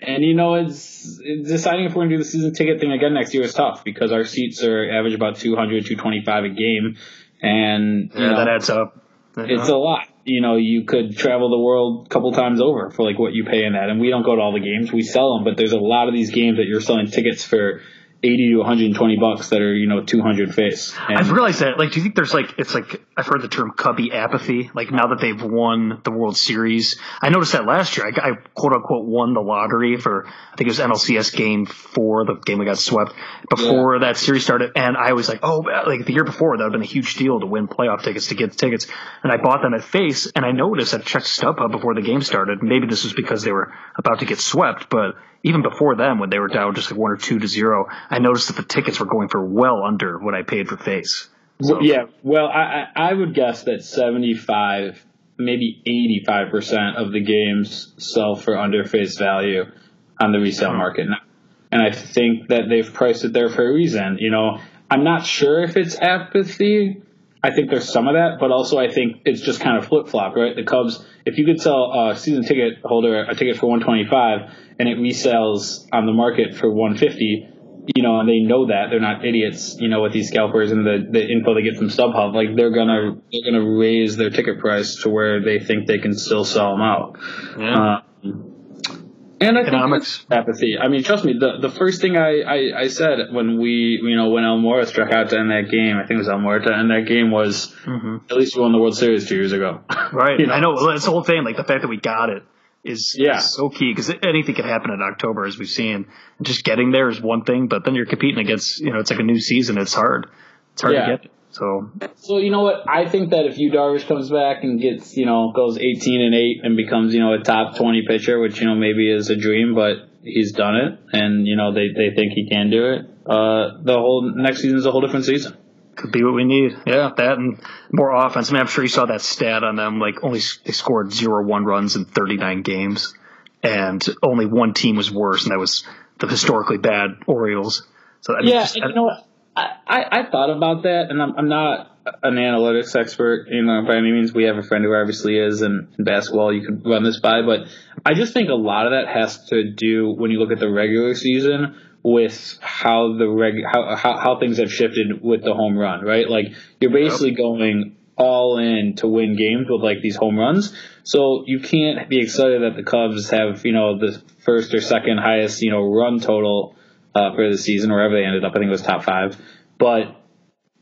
Speaker 2: and you know, it's, it's deciding if we're gonna do the season ticket thing again next year is tough because our seats are average about 200, 225 a game, and you
Speaker 1: Yeah,
Speaker 2: know,
Speaker 1: that adds up.
Speaker 2: it's a lot. You know, you could travel the world a couple times over for like what you pay in that, and we don't go to all the games. We sell them, but there's a lot of these games that you're selling tickets for 80 to 120 bucks that are you know 200 face. And
Speaker 1: I've realized that. Like, do you think there's like it's like I've heard the term "cubby apathy"? Like now that they've won the World Series, I noticed that last year. I, I quote unquote won the lottery for I think it was NLCS Game Four, the game we got swept before that series started. And I was like, oh, like the year before that would have been a huge deal to win playoff tickets to get the tickets. And I bought them at face, and I noticed I checked StubHub before the game started. Maybe this was because they were about to get swept, but even before them, when they were down just like one or two to zero, I noticed that the tickets were going for well under what I paid for face.
Speaker 2: Well, yeah, well, I, I would guess that 75, maybe 85 percent of the games sell for under face value on the resale uh-huh. market and I think that they've priced it there for a reason. You know, I'm not sure if it's apathy. I think there's some of that, but also I think it's just kind of flip flop, right? The Cubs, if you could sell a season ticket holder a ticket for 125 and it resells on the market for 150, you know, and they know that they're not idiots, you know, with these scalpers and the, the info they get from StubHub, like they're gonna they're gonna raise their ticket price to where they think they can still sell them out.
Speaker 1: Yeah.
Speaker 2: Um, and I
Speaker 1: Economics.
Speaker 2: apathy. I mean, trust me. The the first thing I, I, I said when we you know when Almora struck out to end that game, I think it was Almora to end that game was mm-hmm. at least we won the World Series two years ago.
Speaker 1: Right.
Speaker 2: You know?
Speaker 1: I know. Well, It's the whole thing. Like the fact that we got it is,
Speaker 2: Yeah.
Speaker 1: is so key because anything could happen in October, as we've seen. Just getting there is one thing, but then you're competing against, you know, it's like a new season. It's hard. It's hard
Speaker 2: Yeah.
Speaker 1: to get. So
Speaker 2: So you know what? I think that if you Darvish comes back and gets you know goes 18 and eight and becomes you know a top 20 pitcher, which you know maybe is a dream, but he's done it, and you know they they think he can do it. Uh, the whole next season is a whole different season.
Speaker 1: could be what we need. Yeah, that and more offense. I mean, I'm sure you saw that stat on them. Like only they scored zero one runs in 39 games, and only one team was worse, and that was the historically bad Orioles. So I mean,
Speaker 2: Yeah,
Speaker 1: just-
Speaker 2: and you know what? I, I, thought about that, and I'm, I'm not an analytics expert, you know, by any means. We have a friend who obviously is, and in basketball, you could run this by, but I just think a lot of that has to do when you look at the regular season with how the reg how, how how things have shifted with the home run, right? Like you're basically going all in to win games with like these home runs. So you can't be excited that the Cubs have, you know, the first or second highest, you know, run total uh, for the season, wherever they ended up. I think it was top five. But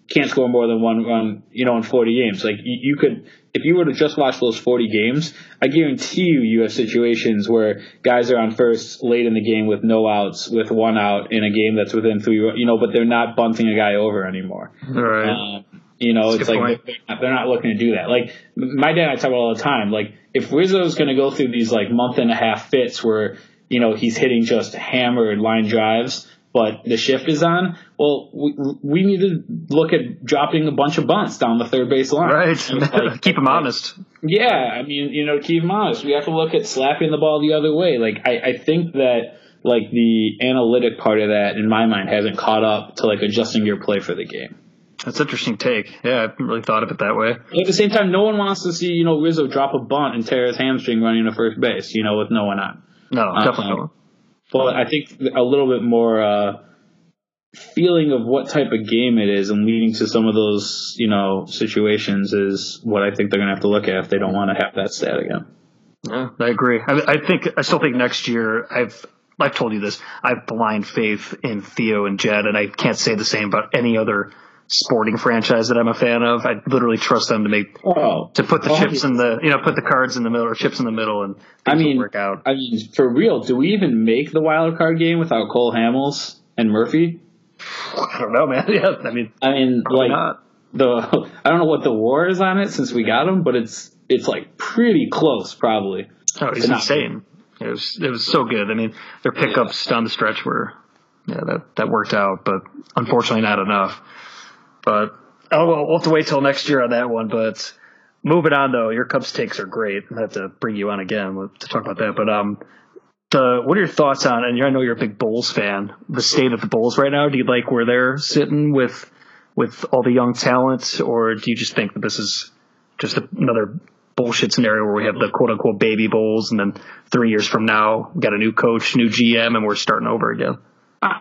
Speaker 2: can't score more than one run, you know, in 40 games. Like you, you could, if you were to just watch those 40 games, I guarantee you, you have situations where guys are on first late in the game with no outs, with one out in a game that's within three, you know, but they're not bunting a guy over anymore.
Speaker 1: Right.
Speaker 2: Um, you know,
Speaker 1: That's
Speaker 2: it's like they're not, they're not looking to do that. Like my dad and I talk about all the time. Like if Rizzo's going to go through these like month and a half fits where you know he's hitting just hammered line drives, but the shift is on. Well, we, we need to look at dropping a bunch of bunts down the third base line.
Speaker 1: right.
Speaker 2: Like,
Speaker 1: Keep him honest.
Speaker 2: yeah, I mean, you know, keep him honest, we have to look at slapping the ball the other way. Like, I, I think that like the analytic part of that, in my mind, hasn't caught up to like adjusting your play for the game.
Speaker 1: That's an interesting take. Yeah, I haven't really thought of it that way.
Speaker 2: At the same time, no one wants to see you know Rizzo drop a bunt and tear his hamstring running to first base, you know, with no one on.
Speaker 1: No,
Speaker 2: Uh,
Speaker 1: definitely
Speaker 2: um,
Speaker 1: not.
Speaker 2: But I think a little bit more uh, feeling of what type of game it is and leading to some of those you know situations is what I think they're gonna have to look at if they don't want to have that stat again.
Speaker 1: Yeah, I agree. I, I think I still think next year I've I've told you this. I have blind faith in Theo and Jed, and I can't say the same about any other sporting franchise that I'm a fan of. I literally trust them to make
Speaker 2: Oh,
Speaker 1: to put the
Speaker 2: Oh,
Speaker 1: chips in the you know put the cards in the middle or chips in the middle and
Speaker 2: I mean,
Speaker 1: work out.
Speaker 2: I mean, for real, do we even make the wild card game without Cole Hamels and Murphy?
Speaker 1: I don't know, man. Yeah, I mean,
Speaker 2: I mean, like
Speaker 1: not.
Speaker 2: the I don't know what the war is on it since we got him, but it's it's like pretty close, probably.
Speaker 1: Oh, he's insane. It was it was so good. I mean, their pickups down the stretch were yeah that that worked out, but unfortunately not enough. But oh well, we'll have to wait till next year on that one. But moving on though, your Cubs takes are great. I have to bring you on again to talk about that. But um, the what are your thoughts on? And I know you're a big Bulls fan. The state of the Bulls right now. Do you like where they're sitting with with all the young talent, or do you just think that this is just another bullshit scenario where we have the quote unquote baby Bulls and then three years from now got a new coach, new GM, and we're starting over again.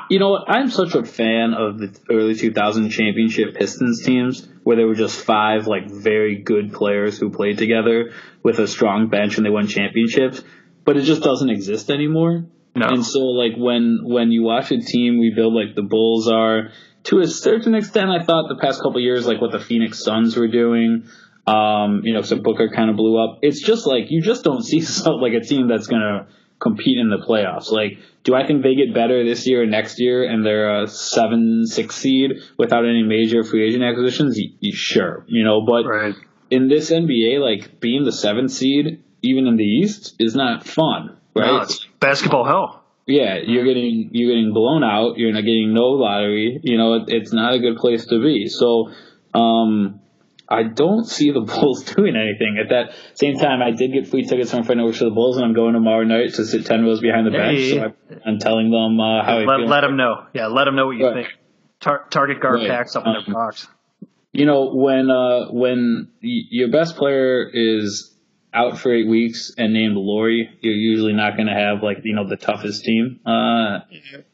Speaker 2: You know what? I'm such a fan of the early 2000 championship Pistons teams where there were just five like very good players who played together with a strong bench and they won championships. But it just doesn't exist anymore.
Speaker 1: No.
Speaker 2: And so like when when you watch a team rebuild like the Bulls are, to a certain extent, I thought the past couple years like what the Phoenix Suns were doing. Um, you know, so Booker kind of blew up. It's just like you just don't see so, like a team that's gonna compete in the playoffs. Like, do I think they get better this year or next year and they're a seven, six seed without any major free agent acquisitions? Sure, you know, but
Speaker 1: Right.
Speaker 2: in this NBA, like being the seventh seed, even in the East, is not fun, right?
Speaker 1: No, it's basketball hell.
Speaker 2: yeah, you're getting you're getting blown out. You're not getting no lottery. You know, it, it's not a good place to be. So, um, I don't see the Bulls doing anything. At that same time, I did get free tickets from a friend over to the Bulls, and I'm going tomorrow night to sit ten rows behind the bench.
Speaker 1: Hey.
Speaker 2: So I'm, telling them uh, how I
Speaker 1: Let,
Speaker 2: feel.
Speaker 1: let them know. Yeah, let them know what you
Speaker 2: Right.
Speaker 1: think. Tar- target guard
Speaker 2: Right.
Speaker 1: packs up in
Speaker 2: Um,
Speaker 1: their box.
Speaker 2: you know when uh when y- your best player is out for eight weeks and named Lauri, you're usually not going to have like you know the toughest team uh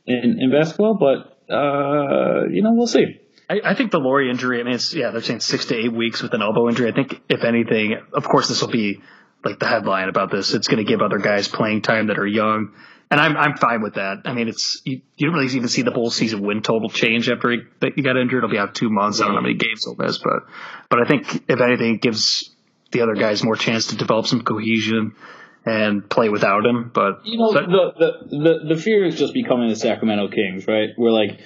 Speaker 2: in, in basketball, but uh you know we'll see.
Speaker 1: I, I think the Lauri injury. I mean, it's yeah, they're saying six to eight weeks with an elbow injury. I think if anything, of course, this will be like the headline about this. It's going to give other guys playing time that are young, and I'm I'm fine with that. I mean, it's you, you don't really even see the Bulls season win total change after he, that you got injured. It'll be out two months. I don't know how many games he'll miss, but but I think if anything, it gives the other guys more chance to develop some cohesion and play without him. But
Speaker 2: You know the, the the the fear is just becoming the Sacramento Kings, right? We're like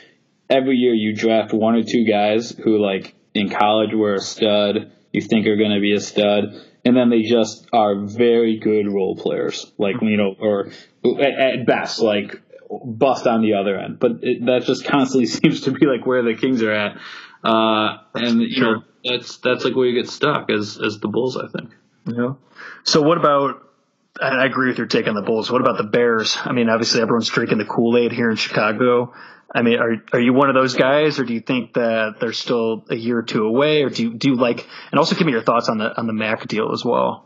Speaker 2: every year you draft one or two guys who like in college were a stud, you think are going to be a stud, and then they just are very good role players, like you know, or at, at best like bust on the other end. But it, that just constantly seems to be like where the Kings are at, uh, and you know that's that's like where you get stuck as as the Bulls, I think.
Speaker 1: Yeah. So what about? I agree with your take on the Bulls. What about the Bears? I mean, obviously everyone's drinking the Kool Aid here in Chicago. I mean, are are you one of those guys, or do you think that they're still a year or two away, or do you do you like? And also, give me your thoughts on the on the Mack deal as well.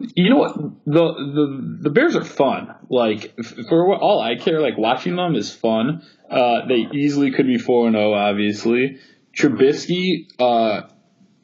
Speaker 2: You know what? The the the Bears are fun. Like for all I care, like watching them is fun. Uh, they easily could be four and zero. Obviously, Trubisky. Uh,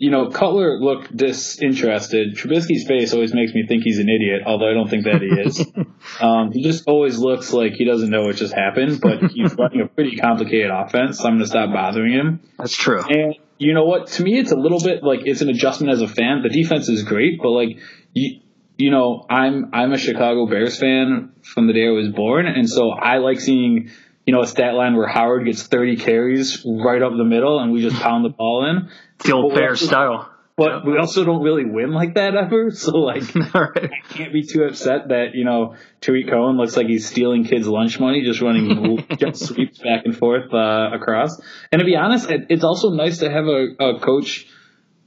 Speaker 2: you know, Cutler looked disinterested. Trubisky's face always makes me think he's an idiot, although I don't think that he is. um, he just always looks like he doesn't know what just happened, but he's running a pretty complicated offense. So I'm going to stop bothering him.
Speaker 1: That's true.
Speaker 2: And you know what? To me, it's a little bit like it's an adjustment as a fan. The defense is great, but like you, you know, I'm I'm a Chicago Bears fan from the day I was born, and so I like seeing you know a stat line where Howard gets 30 carries right up the middle, and we just pound the ball in.
Speaker 1: The old
Speaker 2: But we
Speaker 1: Bears
Speaker 2: also-
Speaker 1: style.
Speaker 2: But we also don't really win like that ever. So like,
Speaker 1: right.
Speaker 2: I can't be too upset that you know Tarik Cohen looks like he's stealing kids' lunch money, just running jet sweeps back and forth uh, across. And to be honest, it, it's also nice to have a, a coach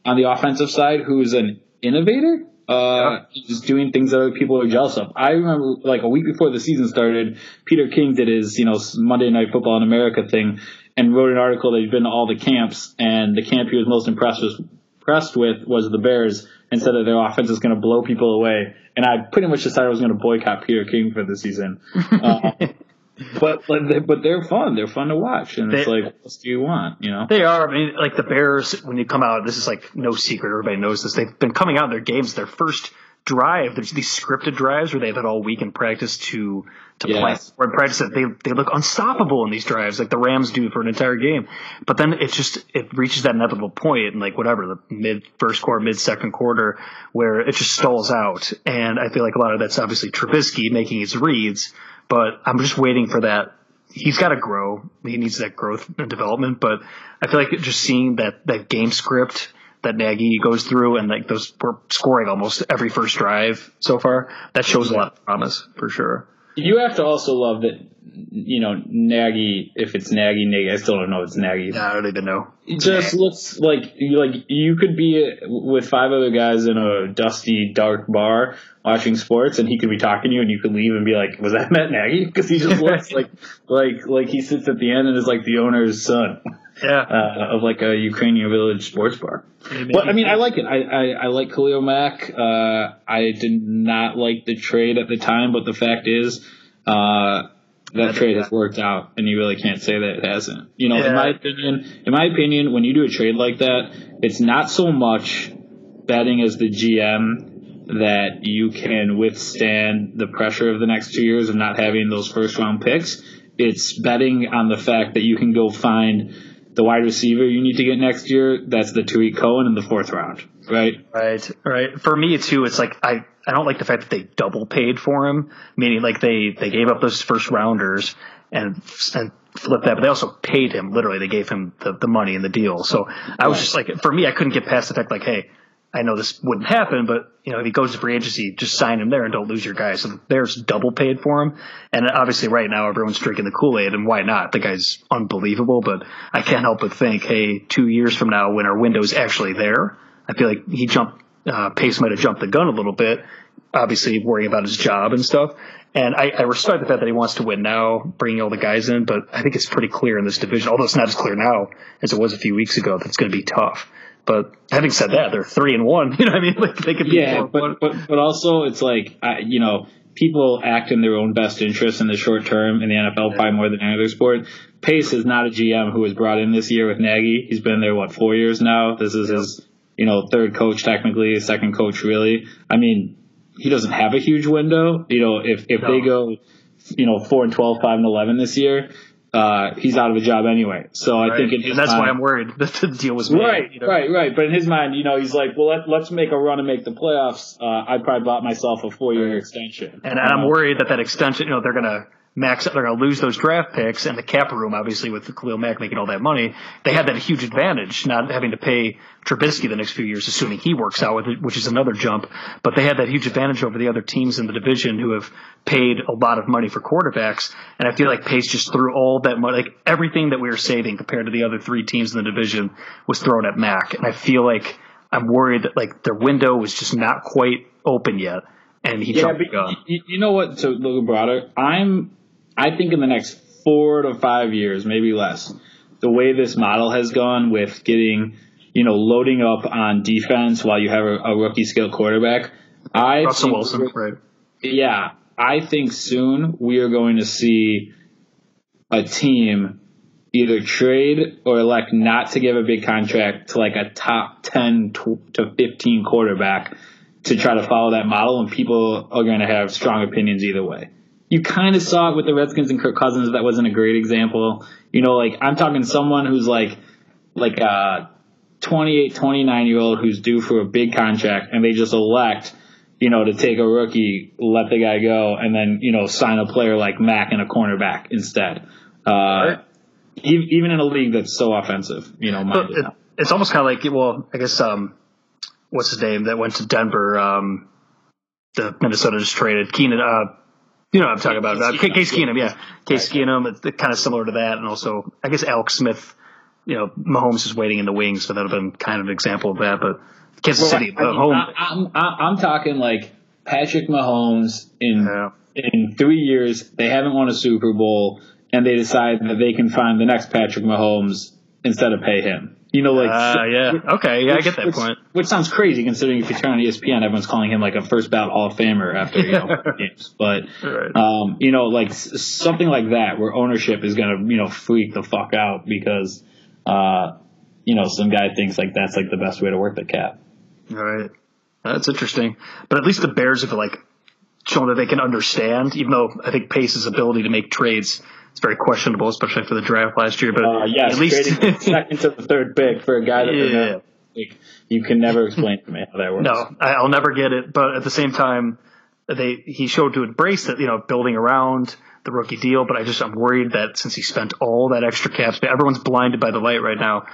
Speaker 2: on the offensive side who's an innovator. Uh, he's doing things that other people are jealous of. I remember, like a week before the season started, Peter King did his, you know, Monday Night Football in America thing, and wrote an article that he'd been to all the camps, and the camp he was most impressed with, impressed with was the Bears, and said that their offense is going to blow people away. And I pretty much decided I was going to boycott Peter King for the season. Uh, but but they- but they're fun. They're fun to watch, and it's like, what else do you want? You know?
Speaker 1: They are. I mean, like the Bears, when you come out, this is like no secret. Everybody knows this. They've been coming out in their games. Their first drive, there's these scripted drives where they've had all week in practice to to
Speaker 2: Yes.
Speaker 1: play. Or in practice, that they they look unstoppable in these drives, like the Rams do for an entire game. But then it just it reaches that inevitable point, and like whatever the mid first quarter, mid second quarter, where it just stalls out. And I feel like a lot of that's obviously Trubisky making his reads, but I'm just waiting for that he's got to grow. He needs that growth and development. But I feel like just seeing that that game script that Nagy goes through and like those we're scoring almost every first drive so far. That shows a lot of promise for sure.
Speaker 2: You have to also love that, you know, Nagy. If it's Nagy, Nagy, I still don't know if it's Nagy.
Speaker 1: I don't even know.
Speaker 2: It just looks like you like you could be with five other guys in a dusty, dark bar watching sports, and he could be talking to you, and you could leave and be like, "Was that Matt Nagy?" Because he just looks like like like he sits at the end and is like the owner's son
Speaker 1: Yeah.
Speaker 2: uh, of like a Ukrainian village sports bar. But I mean, I like it. I I, I like Khalil Mack. Uh, I did not like the trade at the time, but the fact is, uh, that trade has worked out, and you really can't say that it hasn't. You know, in my opinion, in my opinion, when you do a trade like that, it's not so much betting as the GM that you can withstand the pressure of the next two years of not having those first round picks. It's betting on the fact that you can go find the wide receiver you need to get next year. That's the Tarik Cohen in the fourth round, right?
Speaker 1: Right, right. For me too, it's like I I don't like the fact that they double paid for him, meaning like they they gave up those first rounders and and flipped that, but they also paid him. Literally, they gave him the the money in the deal. So I was just like, for me, I couldn't get past the fact like, hey. I know this wouldn't happen, but you know if he goes to free agency, just sign him there and don't lose your guy. So there's double paid for him, and obviously right now everyone's drinking the Kool Aid, and why not? The guy's unbelievable, but I can't help but think, hey, two years from now when our window's actually there, I feel like he jumped. Uh, Pace might have jumped the gun a little bit, obviously worrying about his job and stuff. And I, I respect the fact that he wants to win now, bringing all the guys in. But I think it's pretty clear in this division, although it's not as clear now as it was a few weeks ago, that it's going to be tough. But having said that, they're three and one. You know what I mean? Like they could be
Speaker 2: Yeah,
Speaker 1: four and one.
Speaker 2: but but but also it's like I, you know people act in their own best interest in the short term in the NFL probably more than any other sport. Pace is not a GM who was brought in this year with Nagy. He's been there what four years now. This is his you know third coach technically, second coach really. I mean he doesn't have a huge window. You know if if they go you know four and 12, 5 and eleven this year. Uh, he's out of a job anyway, so I
Speaker 1: Right?
Speaker 2: think in his
Speaker 1: and that's why I'm worried that the deal was made.
Speaker 2: Right,
Speaker 1: you know?
Speaker 2: right, right. But in his mind, you know, he's like, well, let, let's make a run and make the playoffs. Uh, I probably bought myself a four year extension.
Speaker 1: And I'm
Speaker 2: Uh,
Speaker 1: worried that that extension, you know, they're going to max, they're going to lose those draft picks and the cap room, obviously, with Khalil Mack making all that money. They had that huge advantage, not having to pay Trubisky the next few years, assuming he works out with it, which is another jump. But they had that huge advantage over the other teams in the division who have paid a lot of money for quarterbacks. And I feel like Pace just threw all that money, like everything that we were saving compared to the other three teams in the division was thrown at Mack. And I feel like I'm worried that like their window was just not quite open yet. And he
Speaker 2: Yeah,
Speaker 1: jumped the gun.
Speaker 2: you, you know what? To look broader, I'm, I think in the next four to five years, maybe less, the way this model has gone with getting, you know, loading up on defense while you have a, a rookie skill quarterback. I
Speaker 1: Russell
Speaker 2: think
Speaker 1: Wilson, right?
Speaker 2: yeah, I think soon we are going to see a team either trade or elect not to give a big contract to like a top 10 to to 15 quarterback to try to follow that model, and people are going to have strong opinions either way. You kind of saw it with the Redskins and Kirk Cousins. That wasn't a great example. You know, like I'm talking someone who's like, like, uh, 28, 29 year old who's due for a big contract, and they just elect, you know, to take a rookie, let the guy go, and then you know sign a player like Mack and a cornerback instead. Uh,
Speaker 1: Right.
Speaker 2: e- Even in a league that's so offensive, you know,
Speaker 1: it, it's almost kind of like well, I guess um, what's his name that went to Denver? Um, the Minnesota just traded Keenum. Uh, you know what I'm talking about? Uh,
Speaker 2: Case
Speaker 1: Case
Speaker 2: Keenum.
Speaker 1: Keenum, yeah, Case Keenum. It's kind of similar to that, and also I guess Alex Smith. You know, Mahomes is waiting in the wings, so that would have been kind of an example of that. But Kansas City,
Speaker 2: I mean,
Speaker 1: home.
Speaker 2: I, I'm talking like Patrick Mahomes in
Speaker 1: Yeah.
Speaker 2: in three years. They haven't won a Super Bowl, and they decide that they can find the next Patrick Mahomes instead of pay him. You know, like
Speaker 1: Uh, yeah. Okay. Yeah, I get that
Speaker 2: which,
Speaker 1: point.
Speaker 2: Which sounds crazy considering if you turn on ESPN, everyone's calling him like a first ballot Hall of Famer after you know games. But
Speaker 1: Right.
Speaker 2: um, you know, like something like that where ownership is gonna you know freak the fuck out because uh, you know some guy thinks like that's like the best way to work the cap.
Speaker 1: All right. That's interesting. But at least the Bears have like shown that they can understand, even though I think Pace's ability to make trades is very questionable, especially for the draft last year. But
Speaker 2: Uh, yes,
Speaker 1: at least
Speaker 2: second to the third pick for a guy that
Speaker 1: Yeah.
Speaker 2: like, you can never explain to me how that works.
Speaker 1: no, I'll never get it. But at the same time, they he showed to embrace that, you know, building around the rookie deal. But I just I'm worried that since he spent all that extra cap space, everyone's blinded by the light right now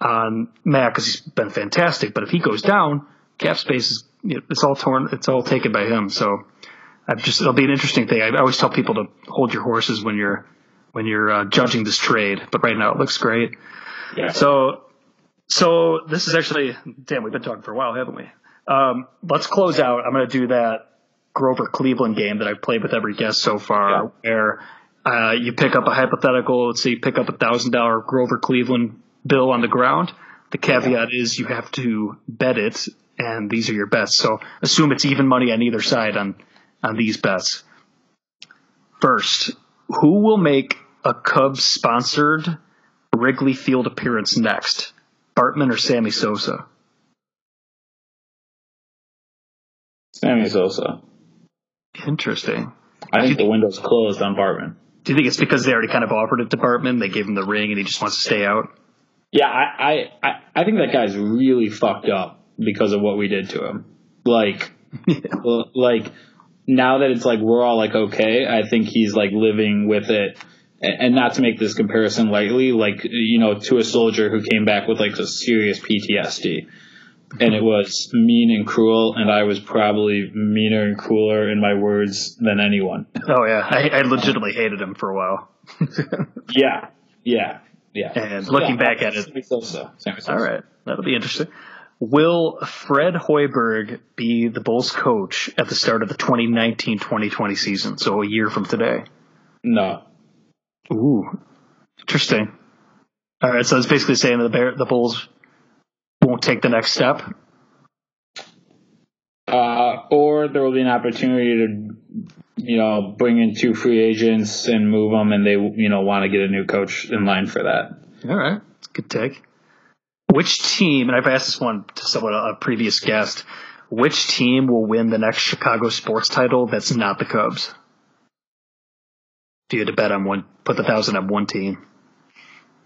Speaker 1: on Matt because he's been fantastic. But if he goes down, cap space is you know, it's all torn, it's all taken by him. So I've just it'll be an interesting thing. I always tell people to hold your horses when you're when you're uh, judging this trade. But right now it looks great.
Speaker 2: Yeah.
Speaker 1: So, so this is actually, damn, we've been talking for a while, haven't we? Um, let's close out. I'm going to do that Grover Cleveland game that I've played with every guest so far, where uh, you pick up a hypothetical. Let's say you pick up a thousand dollar Grover Cleveland bill on the ground. The caveat is you have to bet it, and these are your bets. So assume it's even money on either side on on these bets. First, who will make a Cubs sponsored Wrigley Field appearance next? Bartman or Sammy Sosa?
Speaker 2: Sammy Sosa.
Speaker 1: Interesting.
Speaker 2: I think the window's closed on Bartman.
Speaker 1: Do you think it's because they already kind of offered it to Bartman? They gave him the ring and he just wants to stay out?
Speaker 2: Yeah, I, I, I, I think that guy's really fucked up because of what we did to him. Like, l- like now that it's like we're all like okay, I think he's like living with it. And not to make this comparison lightly, like you know, to a soldier who came back with like a serious PTSD, and it was mean and cruel, and I was probably meaner and crueler in my words than anyone.
Speaker 1: Oh, yeah. I, I legitimately hated him for a while.
Speaker 2: Yeah, yeah, yeah.
Speaker 1: And looking
Speaker 2: Yeah,
Speaker 1: back at it.
Speaker 2: Sammy Sosa.
Speaker 1: all right, that'll be interesting. Will Fred Hoiberg be the Bulls coach at the start of the 2019-2020 season? So a year from today.
Speaker 2: No.
Speaker 1: Ooh, interesting. All right, so it's basically saying that the Bear, the Bulls won't take the next step.
Speaker 2: Uh, or there will be an opportunity to, you know, bring in two free agents and move them, and they, you know, want to get a new coach in line for that.
Speaker 1: All right, good take. Which team? And I've asked this one to someone a previous guest. Which team will win the next Chicago sports title? That's not the Cubs. If you had to bet on one, put the thousand on one team.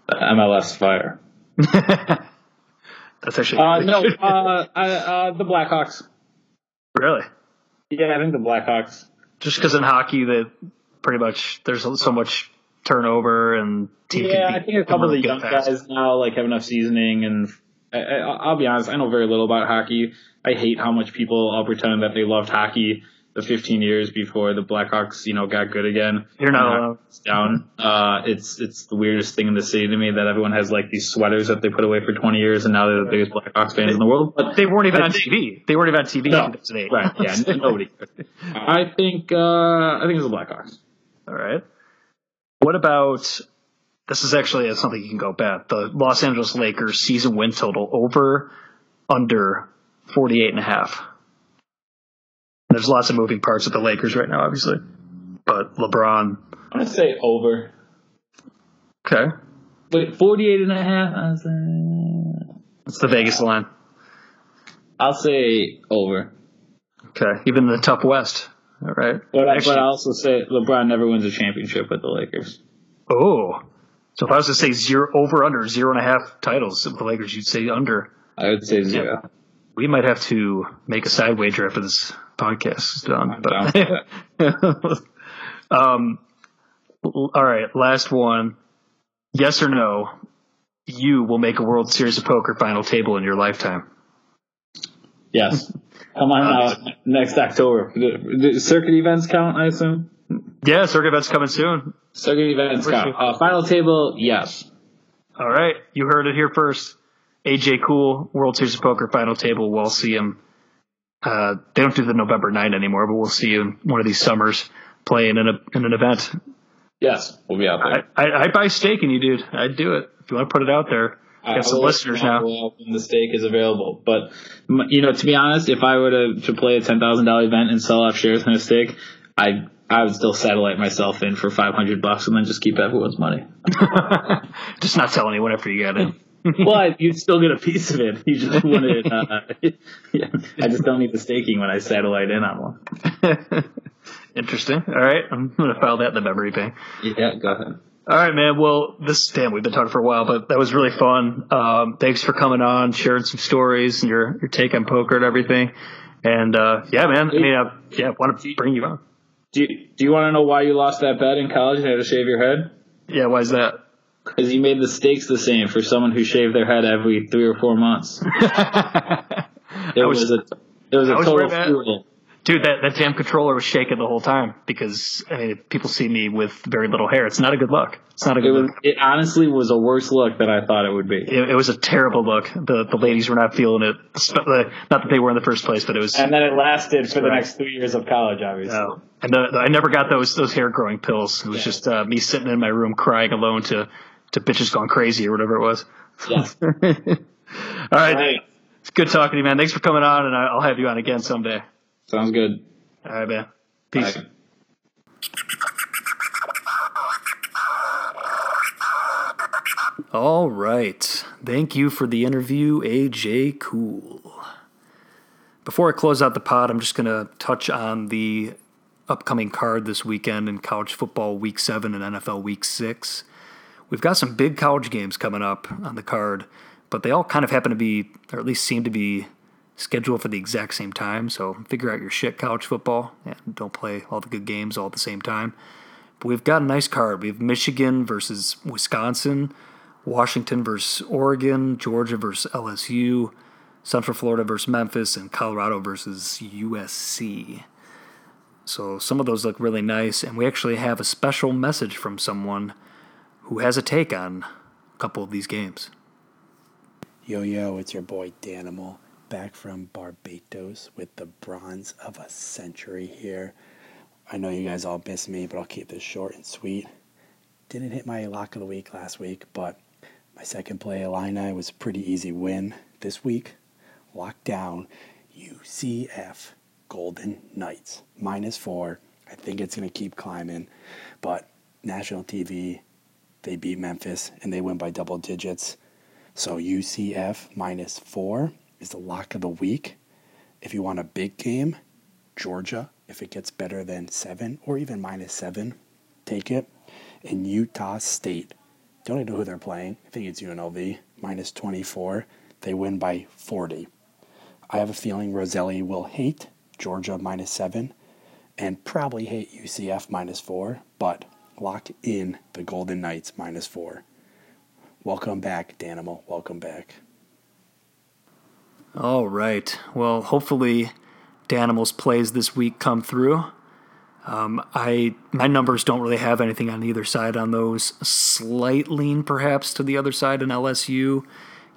Speaker 2: MLS fire.
Speaker 1: That's actually
Speaker 2: Uh, no, uh, uh, uh, the Blackhawks.
Speaker 1: really
Speaker 2: Yeah, I think the Blackhawks.
Speaker 1: just because in hockey that pretty much there's so much turnover and
Speaker 2: Yeah, I think a couple of the young guys now like have enough seasoning, and I, I, I'll be honest, I know very little about hockey. I hate how much people all pretend that they loved hockey the 15 years before the Blackhawks, you know, got good again.
Speaker 1: You're not
Speaker 2: it's down. Uh, it's it's the weirdest thing in the city to me that everyone has like these sweaters that they put away for 20 years, and now they're the biggest Blackhawks fans in the world. But
Speaker 1: They weren't even
Speaker 2: I
Speaker 1: on
Speaker 2: think-
Speaker 1: TV. They weren't even on TV in
Speaker 2: No.
Speaker 1: 2008.
Speaker 2: right, yeah, nobody. I think uh, I think it's the Blackhawks.
Speaker 1: All right. What about this is actually something you can go bet. The Los Angeles Lakers season win total over under 48 and a half. There's lots of moving parts with the Lakers right now, obviously. But LeBron,
Speaker 2: I'm gonna say over.
Speaker 1: okay.
Speaker 2: Wait, 48 and a half? I was, uh,
Speaker 1: That's the Vegas line.
Speaker 2: I'll say over.
Speaker 1: Okay. Even the tough West. All right.
Speaker 2: But,
Speaker 1: Actually-
Speaker 2: but I also say LeBron never wins a championship with the Lakers.
Speaker 1: Oh. So if I was to say zero over under zero and a half titles of the Lakers, you'd say under.
Speaker 2: I would say zero.
Speaker 1: We might have to make a side wager after this podcast is done.
Speaker 2: I'm down for
Speaker 1: But um, all right, last one. Yes or no? You will make a World Series of Poker final table in your lifetime.
Speaker 2: Yes. Come on out next October. Do- circuit events count, I assume?
Speaker 1: Yeah, circuit event's coming soon.
Speaker 2: Circuit events count. Uh, final table, yes.
Speaker 1: All right, you heard it here first. AJ Cool, World Series of Poker final table. We'll see him. Uh, they don't do the November 9 anymore, but we'll see you in one of these summers playing in, a, in an event.
Speaker 2: Yes, we'll be out there.
Speaker 1: I, I, I'd buy stake in you, dude. I'd do it. If you want to put it out there.
Speaker 2: I
Speaker 1: Got some listeners now.
Speaker 2: When the stake is available, but you know, to be honest, if I were to, to play a ten thousand dollar event and sell off shares in a stake, I I would still satellite myself in for five hundred bucks and then just keep everyone's money.
Speaker 1: Just not tell anyone after you get in.
Speaker 2: Well, I, you'd still get a piece of it. You just wouldn't. Uh, yeah, I just don't need the staking when I satellite in on one.
Speaker 1: Interesting. All right, I'm gonna file that in the memory bank.
Speaker 2: Yeah, go ahead.
Speaker 1: All right, man. Well, this damn, we've been talking for a while, but that was really fun. Um, thanks for coming on, sharing some stories and your your take on poker and everything. And uh, yeah, man. I mean, uh, yeah, want to bring you on.
Speaker 2: Do you, do you want to know why you lost that bet in college and had to shave your head?
Speaker 1: Yeah, why is that?
Speaker 2: Because you made the stakes the same for someone who shaved their head every three or four months. It was,
Speaker 1: was-
Speaker 2: a it was a
Speaker 1: was
Speaker 2: total fool.
Speaker 1: Dude, that, that damn controller was shaking the whole time because I mean, people see me with very little hair. It's not a good look. It's not a
Speaker 2: It
Speaker 1: good
Speaker 2: was
Speaker 1: look.
Speaker 2: it honestly was a worse look than I thought it would be.
Speaker 1: It, it was a terrible look. The the ladies were not feeling it. Not that they were in the first place, but it was.
Speaker 2: And then it lasted for the next three years of college, obviously.
Speaker 1: No. And the, I never got those those hair growing pills. It was
Speaker 2: Yeah.
Speaker 1: just uh, me sitting in my room crying alone to to bitches gone crazy or whatever it was.
Speaker 2: Yes.
Speaker 1: All right,
Speaker 2: Right.
Speaker 1: it's good talking to you, man. Thanks for coming on, and I- I'll have you on again someday.
Speaker 2: Sounds good.
Speaker 1: All right, man. Peace.
Speaker 2: Bye.
Speaker 1: All right. Thank you for the interview, AJ Cool. Before I close out the pod, I'm just going to touch on the upcoming card this weekend in college football week 7 and NFL week 6. We've got some big college games coming up on the card, but they all kind of happen to be, or at least seem to be, scheduled for the exact same time. So figure out your shit, college football, and don't play all the good games all at the same time. But we've got a nice card. We have Michigan versus Wisconsin, Washington versus Oregon, Georgia versus LSU, Central Florida versus Memphis, and Colorado versus USC. So some of those look really nice, and we actually have a special message from someone who has a take on a couple of these games.
Speaker 3: Yo, yo, it's your boy Danimal back from Barbados with the bronze of a century here. I know you guys all miss me, but I'll keep this short and sweet. Didn't hit my lock of the week last week, but my second play Illini was a pretty easy win this week. Locked down UCF Golden Knights minus four. I think it's going to keep climbing, but national TV, they beat Memphis and they win by double digits. So UCF minus four is the lock of the week. If you want a big game, Georgia, if it gets better than seven or even minus seven, take it. And Utah State, don't even know who they're playing. I think it's UNLV, minus 24. They win by 40. I have a feeling Roselli will hate Georgia minus seven and probably hate UCF minus four, but lock in the Golden Knights minus four. Welcome back, Danimal. Welcome back.
Speaker 1: All right. Well, hopefully, Danimals plays this week come through. Um, I my numbers don't really have anything on either side on those. Slight lean, perhaps, to the other side in LSU,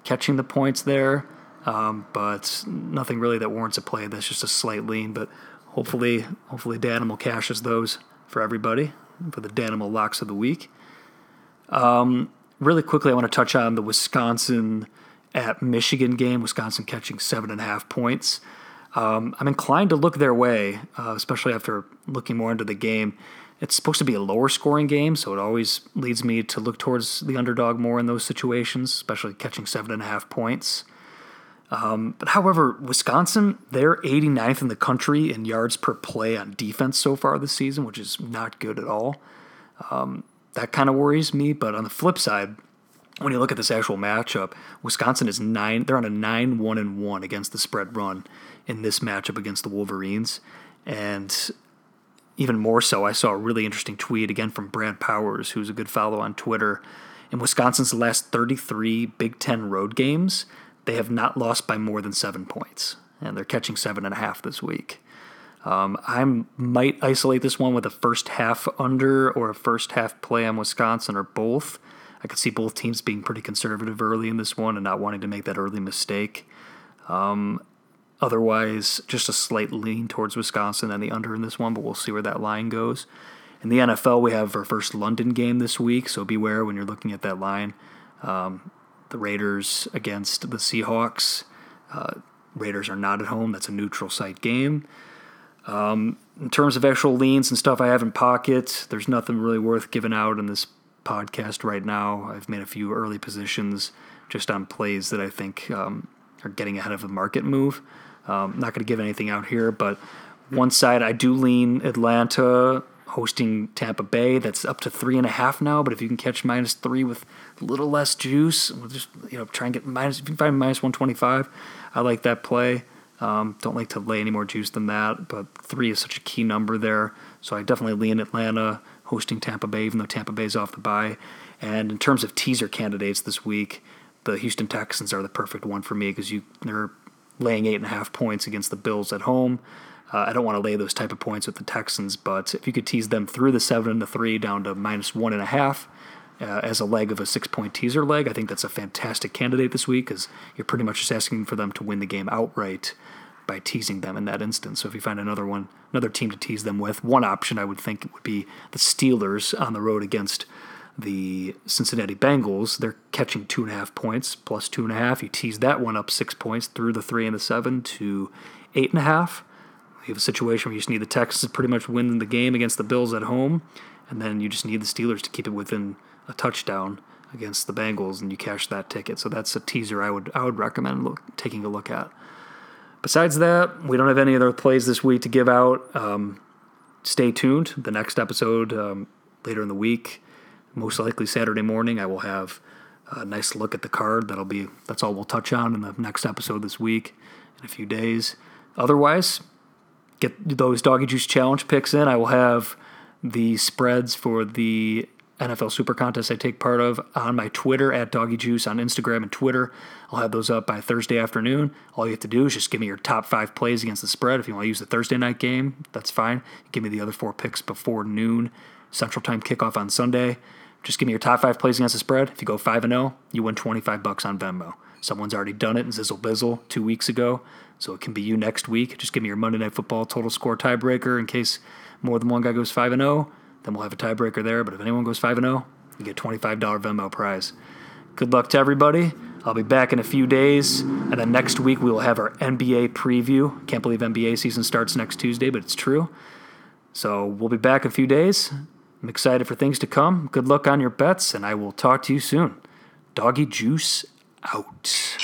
Speaker 1: catching the points there, um, but nothing really that warrants a play. That's just a slight lean. But hopefully, hopefully, Danimal cashes those for everybody for the Danimal locks of the week. Um, really quickly, I want to touch on the Wisconsin at Michigan game. Wisconsin catching seven and a half points. Um, I'm inclined to look their way, uh, especially after looking more into the game. It's supposed to be a lower scoring game, so it always leads me to look towards the underdog more in those situations, especially catching seven and a half points. Um, but however, Wisconsin, they're 89th in the country in yards per play on defense so far this season, which is not good at all. Um, that kind of worries me. But on the flip side, when you look at this actual matchup, Wisconsin is nine. They're on a nine one and one against the spread run in this matchup against the Wolverines, and even more so, I saw a really interesting tweet again from Brad Powers, who's a good follow on Twitter. In Wisconsin's last 33 Big Ten road games, they have not lost by more than seven points, and they're catching seven and a half this week. Um, I might isolate this one with a first half under or a first half play on Wisconsin or both. I could see both teams being pretty conservative early in this one and not wanting to make that early mistake. Um, otherwise, just a slight lean towards Wisconsin and the under in this one, but we'll see where that line goes. In the NFL, we have our first London game this week, so beware when you're looking at that line. Um, the Raiders against the Seahawks. Uh, Raiders are not at home. That's a neutral site game. Um, in terms of actual leans and stuff I have in pocket, there's nothing really worth giving out in this podcast right now. I've made a few early positions just on plays that I think um, are getting ahead of the market move. Um, not going to give anything out here, but one side I do lean Atlanta hosting Tampa Bay. That's up to three and a half now. But if you can catch minus three with a little less juice, we'll just you know try and get minus. If you can find minus one twenty five, I like that play. Um, don't like to lay any more juice than that, but three is such a key number there. So I definitely lean Atlanta hosting Tampa Bay, even though Tampa Bay's off the bye. And in terms of teaser candidates this week, the Houston Texans are the perfect one for me because you they're laying eight and a half points against the Bills at home. Uh, I don't want to lay those type of points with the Texans, but if you could tease them through the seven and the three down to minus one and a half uh, as a leg of a six point teaser leg, I think that's a fantastic candidate this week because you're pretty much just asking for them to win the game outright by teasing them in that instance. So if you find another one, another team to tease them with, one option I would think would be the Steelers on the road against the Cincinnati Bengals. They're catching two and a half points plus two and a half. You tease that one up six points through the three and the seven to eight and a half. You have a situation where you just need the Texans to pretty much win the game against the Bills at home, and then you just need the Steelers to keep it within a touchdown against the Bengals, and you cash that ticket. So that's a teaser I would I would recommend look, taking a look at. Besides that, we don't have any other plays this week to give out. Um, stay tuned. The next episode um, later in the week, most likely Saturday morning, I will have a nice look at the card. That'll be that's all we'll touch on in the next episode this week in a few days. Otherwise, get those doggy juice challenge picks in. I will have the spreads for the NFL Super Contest I take part of on my Twitter at Doggy Juice on Instagram and Twitter. I'll have those up by Thursday afternoon. All you have to do is just give me your top five plays against the spread. If you want to use the Thursday night game, that's fine. Give me the other four picks before noon Central Time kickoff on Sunday. Just give me your top five plays against the spread. If you go five and zero, you win twenty five bucks on Venmo. Someone's already done it in Zizzle Bizzle two weeks ago, so it can be you next week. Just give me your Monday Night Football total score tiebreaker in case more than one guy goes five and zero then we'll have a tiebreaker there. But if anyone goes 5 and 0, you get $25 Venmo prize. Good luck to everybody. I'll be back in a few days. And then next week, we will have our NBA preview. Can't believe NBA season starts next Tuesday, but it's true. So we'll be back in a few days. I'm excited for things to come. Good luck on your bets, and I will talk to you soon. Doggy Juice out.